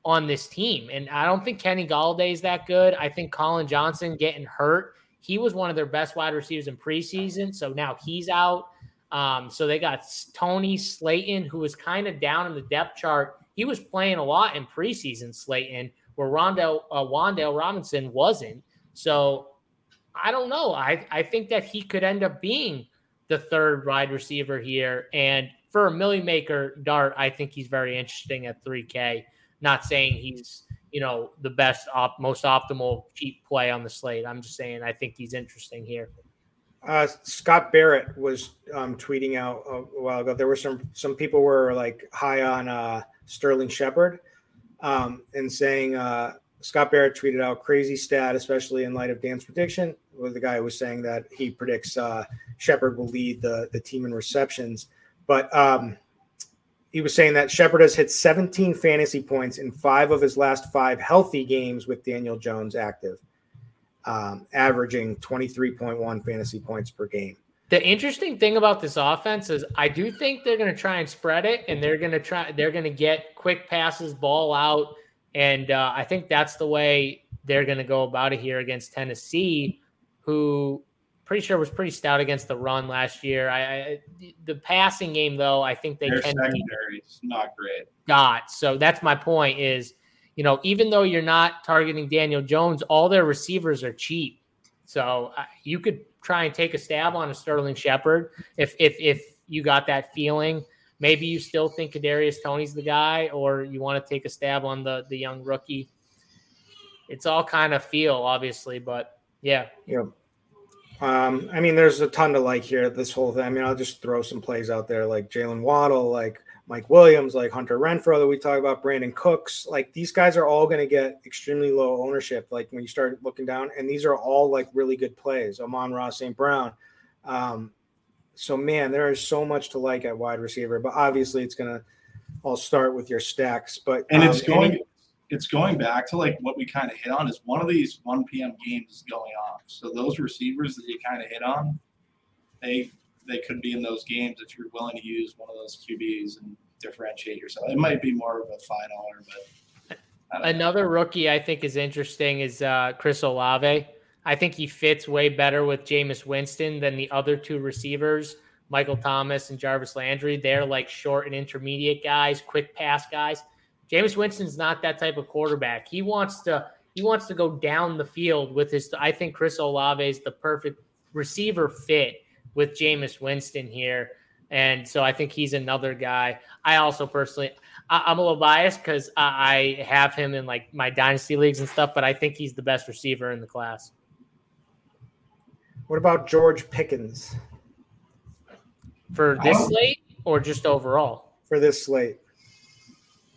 on this team. And I don't think Kenny Golladay is that good. I think Collin Johnson getting hurt. He was one of their best wide receivers in preseason. So now he's out. Um, so they got Tony Slayton, who was kind of down in the depth chart. He was playing a lot in preseason, Slayton, where Rondale, uh, Wan'Dale Robinson wasn't. So I don't know. I, I think that he could end up being the third wide receiver here. And for a Milly Maker dart, I think he's very interesting at 3K. Not saying he's you know the best op, most optimal cheap play on the slate. I'm just saying I think he's interesting here. Uh, Scott Barrett was um, tweeting out a while ago. There were some some people were like high on uh, Sterling Shepard um, and saying uh, Scott Barrett tweeted out crazy stat, especially in light of Dan's prediction. Where the guy was saying that he predicts uh, Shepard will lead the the team in receptions. But um, he was saying that Shepard has hit 17 fantasy points in five of his last five healthy games with Daniel Jones active, um, averaging 23.1 fantasy points per game. The interesting thing about this offense is I do think they're going to try and spread it, and they're going to try. They're going to get quick passes, ball out, and uh, I think that's the way they're going to go about it here against Tennessee, who pretty sure was pretty stout against the run last year. I, I the passing game though, I think they Their can secondary is not great. Got so that's my point is, you know, even though you're not targeting Daniel Jones, all their receivers are cheap. So uh, you could try and take a stab on a Sterling Shepard if if if you got that feeling. Maybe you still think Kadarius Toney's the guy, or you want to take a stab on the the young rookie. It's all kind of feel, obviously, but yeah. Yeah. Um, I mean, there's a ton to like here. This whole thing. I mean, I'll just throw some plays out there, like Jalen Waddle, like Mike Williams, like Hunter Renfrow that we talk about, Brandin Cooks. Like these guys are all going to get extremely low ownership. Like when you start looking down, and these are all like really good plays. Amon Ross, St. Brown. Um, so man, there is so much to like at wide receiver, but obviously it's going to all start with your stacks. But and um, it's going. Any- it's going back to like what we kind of hit on is one of these 1 p.m. games is going off. So those receivers that you kind of hit on, they they could be in those games if you're willing to use one of those QBs and differentiate yourself. It might be more of a final but another know. rookie I think is interesting is uh, Chris Olave. I think he fits way better with Jameis Winston than the other two receivers, Michael Thomas and Jarvis Landry. They're like short and intermediate guys, quick pass guys. Jameis Winston's not that type of quarterback. He wants to he wants to go down the field with his. I think Chris Olave is the perfect receiver fit with Jameis Winston here, and so I think he's another guy. I also personally, I, am a little biased because I, I have him in like my dynasty leagues and stuff, but I think he's the best receiver in the class. What about George Pickens for this slate or just overall? For this slate.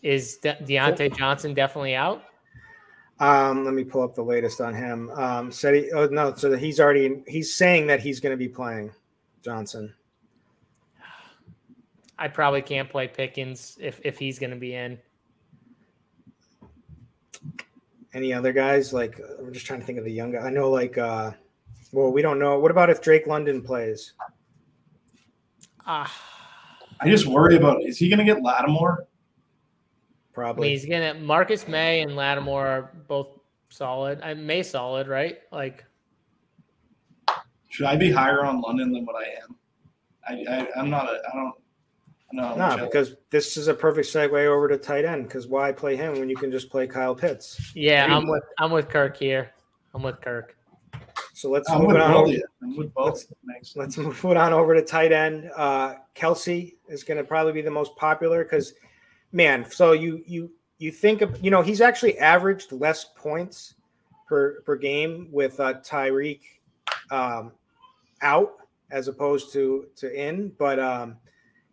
Is De- Diontae Johnson definitely out? Um, let me pull up the latest on him. Um, said he. Oh no, so he's already. He's saying that he's going to be playing Johnson. I probably can't play Pickens if if he's going to be in. Any other guys? Like I'm just trying to think of the young guy. I know, like, uh, well, we don't know. What about if Drake London plays? Ah. Uh, I just worry about is he going to get Lattimore? Probably. I mean, he's gonna Marcus Maye and Lattimore are both solid. I Maye solid, right? Like, should I be higher on London than what I am? I, I am not a I don't. No, no, because this is a perfect segue over to tight end. Because why play him when you can just play Kyle Pitts? Yeah, I'm with I'm with Kirk here. I'm with Kirk. So let's I'm move it on. Over, let's, let's move it on over to tight end. Uh, Kelce is going to probably be the most popular because man, so you you you think of you know he's actually averaged less points per per game with uh, Tyreek um, out as opposed to to in, but um,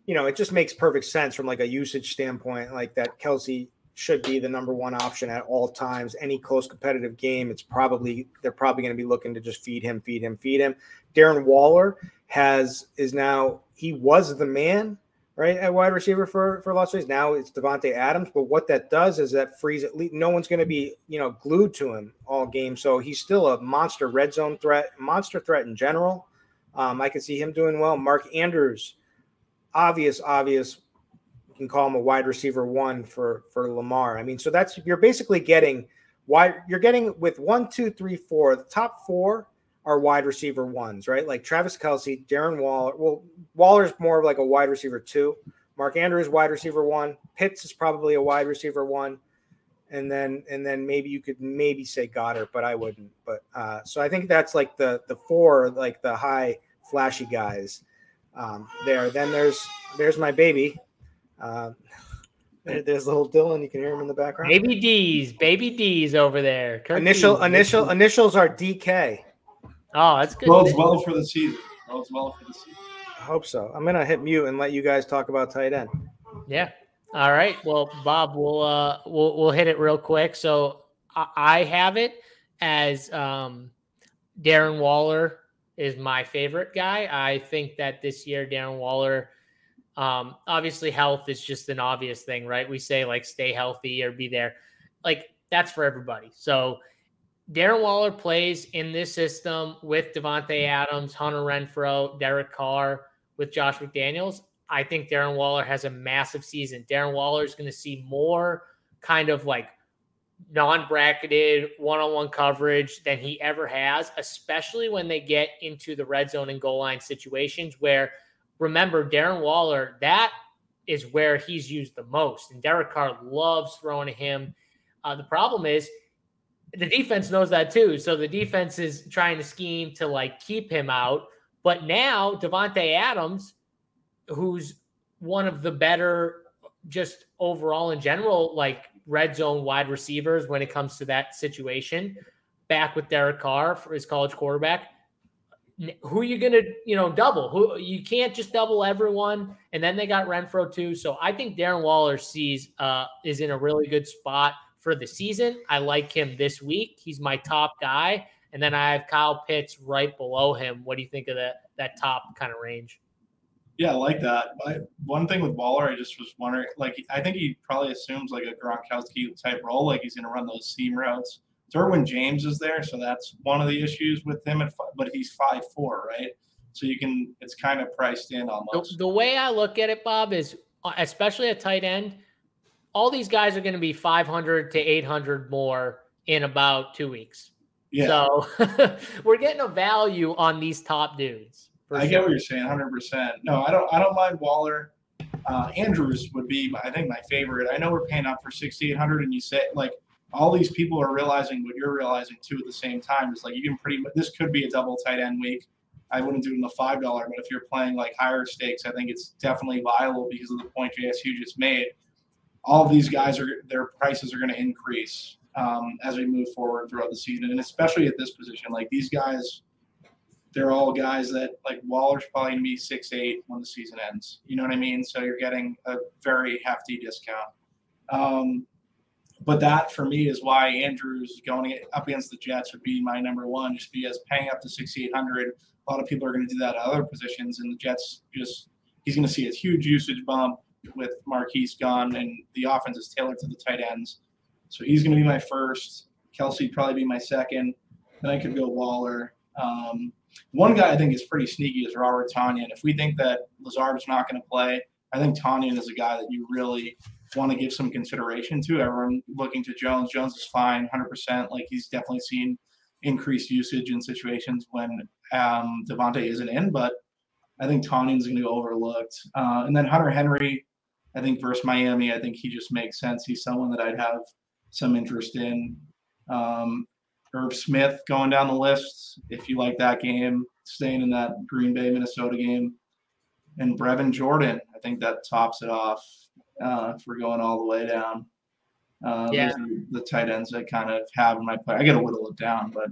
you know it just makes perfect sense from like a usage standpoint, like that Kelce should be the number one option at all times. Any close competitive game, it's probably they're probably going to be looking to just feed him, feed him, feed him. Darren Waller has is now he was the man right at wide receiver for for Las Vegas. Now it's Davante Adams, but what that does is that frees at least no one's going to be you know glued to him all game. So he's still a monster red zone threat, monster threat in general. Um, I can see him doing well. Mark Andrews, obvious, obvious. You can call him a wide receiver one for for Lamar. I mean, so that's you're basically getting wide. You're getting with one, two, three, four. The top four are wide receiver ones, right? Like Travis Kelce, Darren Waller. Well, Waller's more of like a wide receiver two. Mark Andrews, wide receiver one. Pitts is probably a wide receiver one. And then and then maybe you could maybe say Goedert, but I wouldn't. But uh, so I think that's like the the four, like the high flashy guys um, there. Then there's there's my baby. Uh, there's little Dylan. You can hear him in the background. Baby D's, baby D's over there. Kirk initial D's. initial initials are DK. Oh, that's good. Bodes well for the season. Bodes well for the season. I hope so. I'm gonna hit mute and let you guys talk about tight end. Yeah. All right. Well, Bob, we'll uh we'll we'll hit it real quick. So I have it as um Darren Waller is my favorite guy. I think that this year Darren Waller um obviously health is just an obvious thing, right? We say like stay healthy or be there. Like that's for everybody. So Darren Waller plays in this system with Davante Adams, Hunter Renfrow, Derek Carr, with Josh McDaniels. I think Darren Waller has a massive season. Darren Waller is going to see more kind of like non-bracketed one-on-one coverage than he ever has, especially when they get into the red zone and goal line situations where remember Darren Waller, that is where he's used the most. And Derek Carr loves throwing to him. Uh, the problem is the defense knows that too. So the defense is trying to scheme to like keep him out. But now Davante Adams, who's one of the better, just overall in general, like red zone wide receivers when it comes to that situation, back with Derek Carr for his college quarterback. Who are you gonna, you know, double? Who you can't just double everyone, and then they got Renfrow too. So I think Darren Waller sees uh, is in a really good spot for the season. I like him this week. He's my top guy. And then I have Kyle Pitts right below him. What do you think of that that top kind of range? Yeah, I like that. But one thing with Waller, I just was wondering, like, I think he probably assumes like a Gronkowski type role, like he's going to run those seam routes. Derwin James is there, so that's one of the issues with him. At, but he's five four, right? So you can, it's kind of priced in almost. The, the way I look at it, Bob, is uh, especially at tight end all these guys are going to be 500 to 800 more in about two weeks. Yeah. So we're getting a value on these top dudes. I get what you're saying, 100. percent No, I don't. I don't mind Waller. Uh, Andrews would be, I think, my favorite. I know we're paying up for 6,800, and you say like all these people are realizing what you're realizing too at the same time. Is like you can pretty. This could be a double tight end week. I wouldn't do it in the five dollar, but if you're playing like higher stakes, I think it's definitely viable because of the point JSU just made all of these guys are their prices are going to increase um, as we move forward throughout the season, and especially at this position. Like these guys, they're all guys that like Waller's probably to be six eight when the season ends. You know what I mean? So you're getting a very hefty discount. Um, but that for me is why Andrews going up against the Jets would be my number one, just because paying up to 6,800. A lot of people are going to do that at other positions, and the Jets just he's going to see a huge usage bump with Marquise gone, and the offense is tailored to the tight ends. So he's going to be my first. Kelce probably be my second. Then I could go Waller. Um, one guy I think is pretty sneaky is Robert Tonyan. If we think that Lazard's not going to play, I think Tonyan is a guy that you really want to give some consideration to. Everyone looking to Jones. Jones is fine, 100%. Like he's definitely seen increased usage in situations when um, Davante isn't in, but I think Tonyan's going to go overlooked. Uh, and then Hunter Henry, I think versus Miami, I think he just makes sense. He's someone that I'd have some interest in. Um, Irv Smith going down the list, if you like that game, staying in that Green Bay Minnesota game, and Brevin Jordan. I think that tops it off uh, if we're going all the way down. Uh, yeah. the tight ends I kind of have in my play. I got to whittle it down, but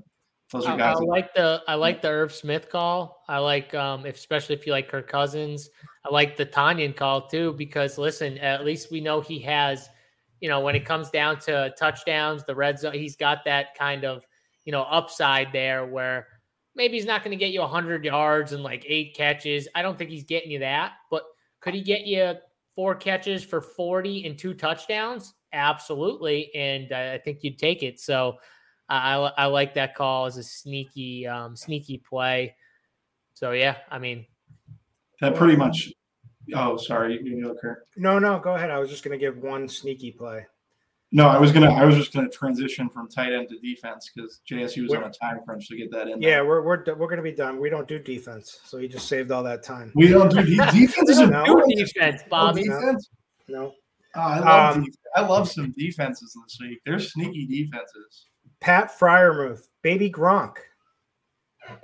those are guys. I, I like the I like the Irv Smith call. I like um, if, especially if you like Kirk Cousins. I like the Tonyan call too because listen, at least we know he has, you know, when it comes down to touchdowns, the red zone, he's got that kind of you know upside there where maybe he's not going to get you 100 yards and like eight catches. I don't think he's getting you that, but could he get you four catches for 40 and two touchdowns? Absolutely. And uh, I think you'd take it. So I, I like that call as a sneaky, um, sneaky play. So, yeah, I mean, that pretty much. Oh, sorry. You go, Kurt. No, no, go ahead. I was just going to give one sneaky play. No, I was gonna. I was just gonna transition from tight end to defense because JSU was we're, on a time crunch to get that in. Yeah, there. we're we're we're gonna be done. We don't do defense, so he just saved all that time. We don't do defense. no. defense, Bobby. No. Defense? no. Oh, I love um, I love some defenses this week. They're sneaky defenses. Pat Freiermuth, baby Gronk. All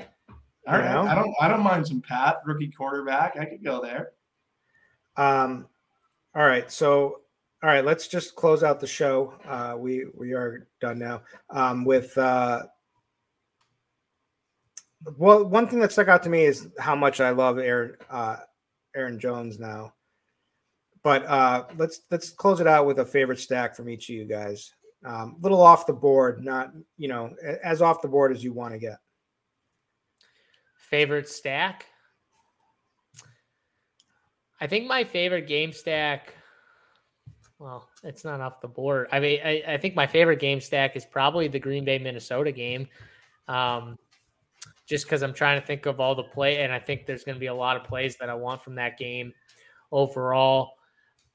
right, know? I don't I don't mind some Pat rookie quarterback. I could go there. Um, all right, so all right, let's just close out the show. Uh, we we are done now um, with. Uh, well, one thing that stuck out to me is how much I love Aaron uh, Aaron Jones now. But uh, let's let's close it out with a favorite stack from each of you guys. A um, little off the board, not you know as off the board as you want to get. Favorite stack. I think my favorite game stack well, it's not off the board. I mean, I, I, think my favorite game stack is probably the Green Bay Minnesota game. Um, just because I'm trying to think of all the play, and I think there's going to be a lot of plays that I want from that game overall.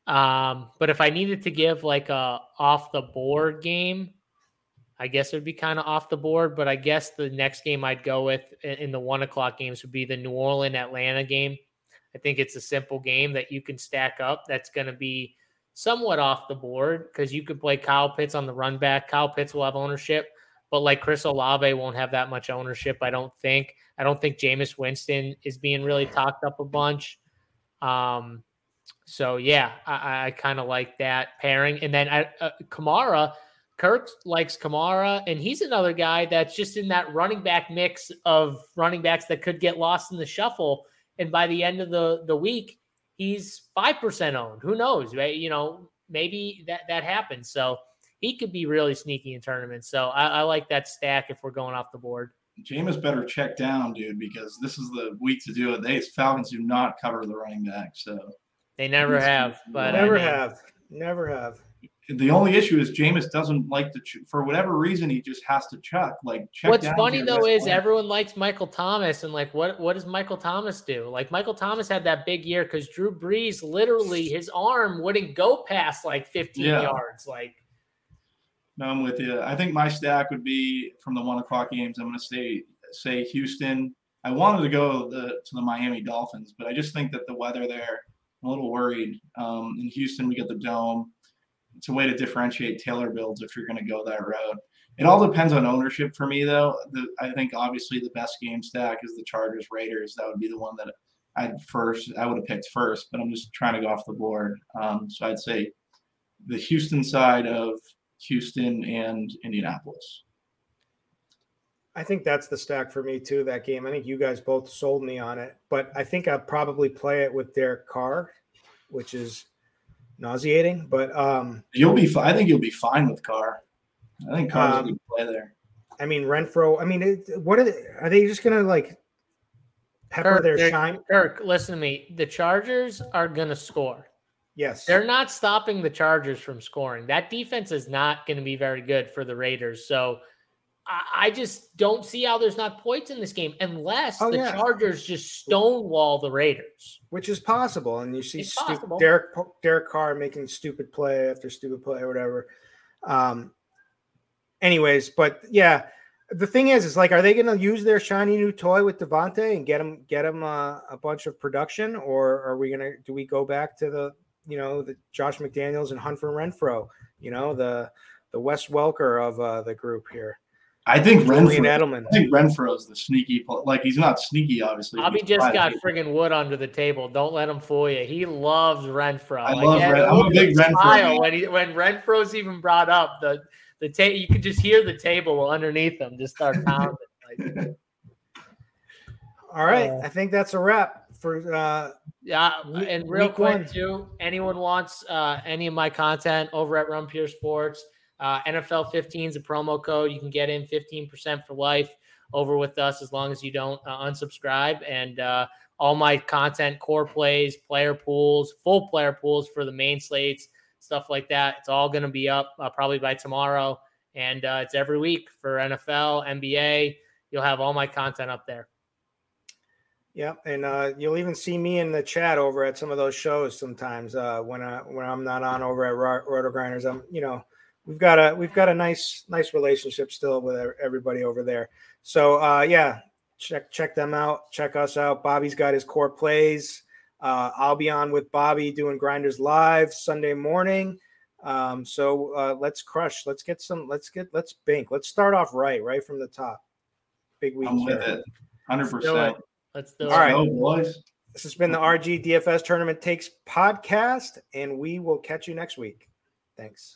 Um, but if I needed to give like a off the board game, I guess it would be kind of off the board. But I guess the next game I'd go with in the one o'clock games would be the New Orleans Atlanta game. I think it's a simple game that you can stack up. That's going to be somewhat off the board because you could play Kyle Pitts on the run back. Kyle Pitts will have ownership, but like Chris Olave won't have that much ownership, I don't think. I don't think Jameis Winston is being really talked up a bunch. Um, so yeah, I, I kind of like that pairing. And then I, uh, Kamara, Kirk likes Kamara, and he's another guy that's just in that running back mix of running backs that could get lost in the shuffle. And by the end of the the week, he's 5% owned. Who knows? Right? You know, maybe that, that happens. So he could be really sneaky in tournaments. So I, I like that stack if we're going off the board. Jameis better check down, dude, because this is the week to do it. They Falcons do not cover the running back, so they never have. But never I mean, have, never have the only issue is Jameis doesn't like to ch- for whatever reason he just has to chuck like check What's funny though is everyone likes Michael Thomas and like what what does Michael Thomas do? Like Michael Thomas had that big year because Drew Brees literally his arm wouldn't go past like 15 yeah. yards. Like no, I'm with you. I think my stack would be from the one o'clock games. I'm going to say say Houston. I wanted to go the, to the Miami Dolphins, but I just think that the weather there. I'm a little worried. Um, in Houston, we get the dome it's a way to differentiate Taylor builds if you're going to go that route. It all depends on ownership for me, though. The, I think obviously the best game stack is the Chargers Raiders. That would be the one that I'd first. I would have picked first, but I'm just trying to go off the board. Um, so I'd say the Houston side of Houston and Indianapolis. I think that's the stack for me too. That game. I think you guys both sold me on it, but I think I'd probably play it with Derek Carr, which is nauseating. But um, you'll be. I think you'll be fine with Carr. I think Carr's um, a good play there. I mean Renfrow. I mean, it, what are they, are they just gonna like pepper Kirk, their shine? Kirk, listen to me. The Chargers are gonna score. Yes, they're not stopping the Chargers from scoring. That defense is not going to be very good for the Raiders. So I just don't see how there's not points in this game unless oh, the yeah. Chargers just stonewall the Raiders, which is possible. And you see stu- Derek Derek Carr making stupid play after stupid play or whatever. Um, anyways, but yeah, the thing is, is like, are they going to use their shiny new toy with Davante and get him get him uh, a bunch of production, or are we going to do we go back to the you know the Josh McDaniels and Hunter Renfrow, you know the the Wes Welker of uh, the group here? I think Renfrow. Edelman. I think Renfrow's the sneaky. Like he's not sneaky, obviously. Bobby just got friggin' wood under the table. Don't let him fool you. He loves Renfrow. I like, love Ren- I'm a big Renfrow. When he, when Renfrow's even brought up the the table, you could just hear the table underneath him just start pounding. like, All right, uh, I think that's a wrap for. uh Yeah, and real quick one. too, anyone wants uh any of my content over at Run Pure Sports uh, NFL 15 is a promo code. You can get in 15% for life over with us as long as you don't uh, unsubscribe. And uh, all my content, core plays, player pools, full player pools for the main slates, stuff like that. It's all going to be up uh, probably by tomorrow. And uh, it's every week for NFL, NBA. You'll have all my content up there. Yeah, and uh, you'll even see me in the chat over at some of those shows sometimes uh, when I when I'm not on over at RotoGrinders. I'm you know we've got a we've got a nice nice relationship still with everybody over there. So uh, yeah, check check them out. Check us out. Bobby's got his core plays. Uh, I'll be on with Bobby doing Grinders live Sunday morning. Um, so uh, let's crush. Let's get some. Let's get. Let's bank. Let's start off right, right from the top. Big week. I'm with it. Hundred percent. Let's do it. All right, boys. This has been the RG DFS Tournament Takes podcast, and we will catch you next week. Thanks.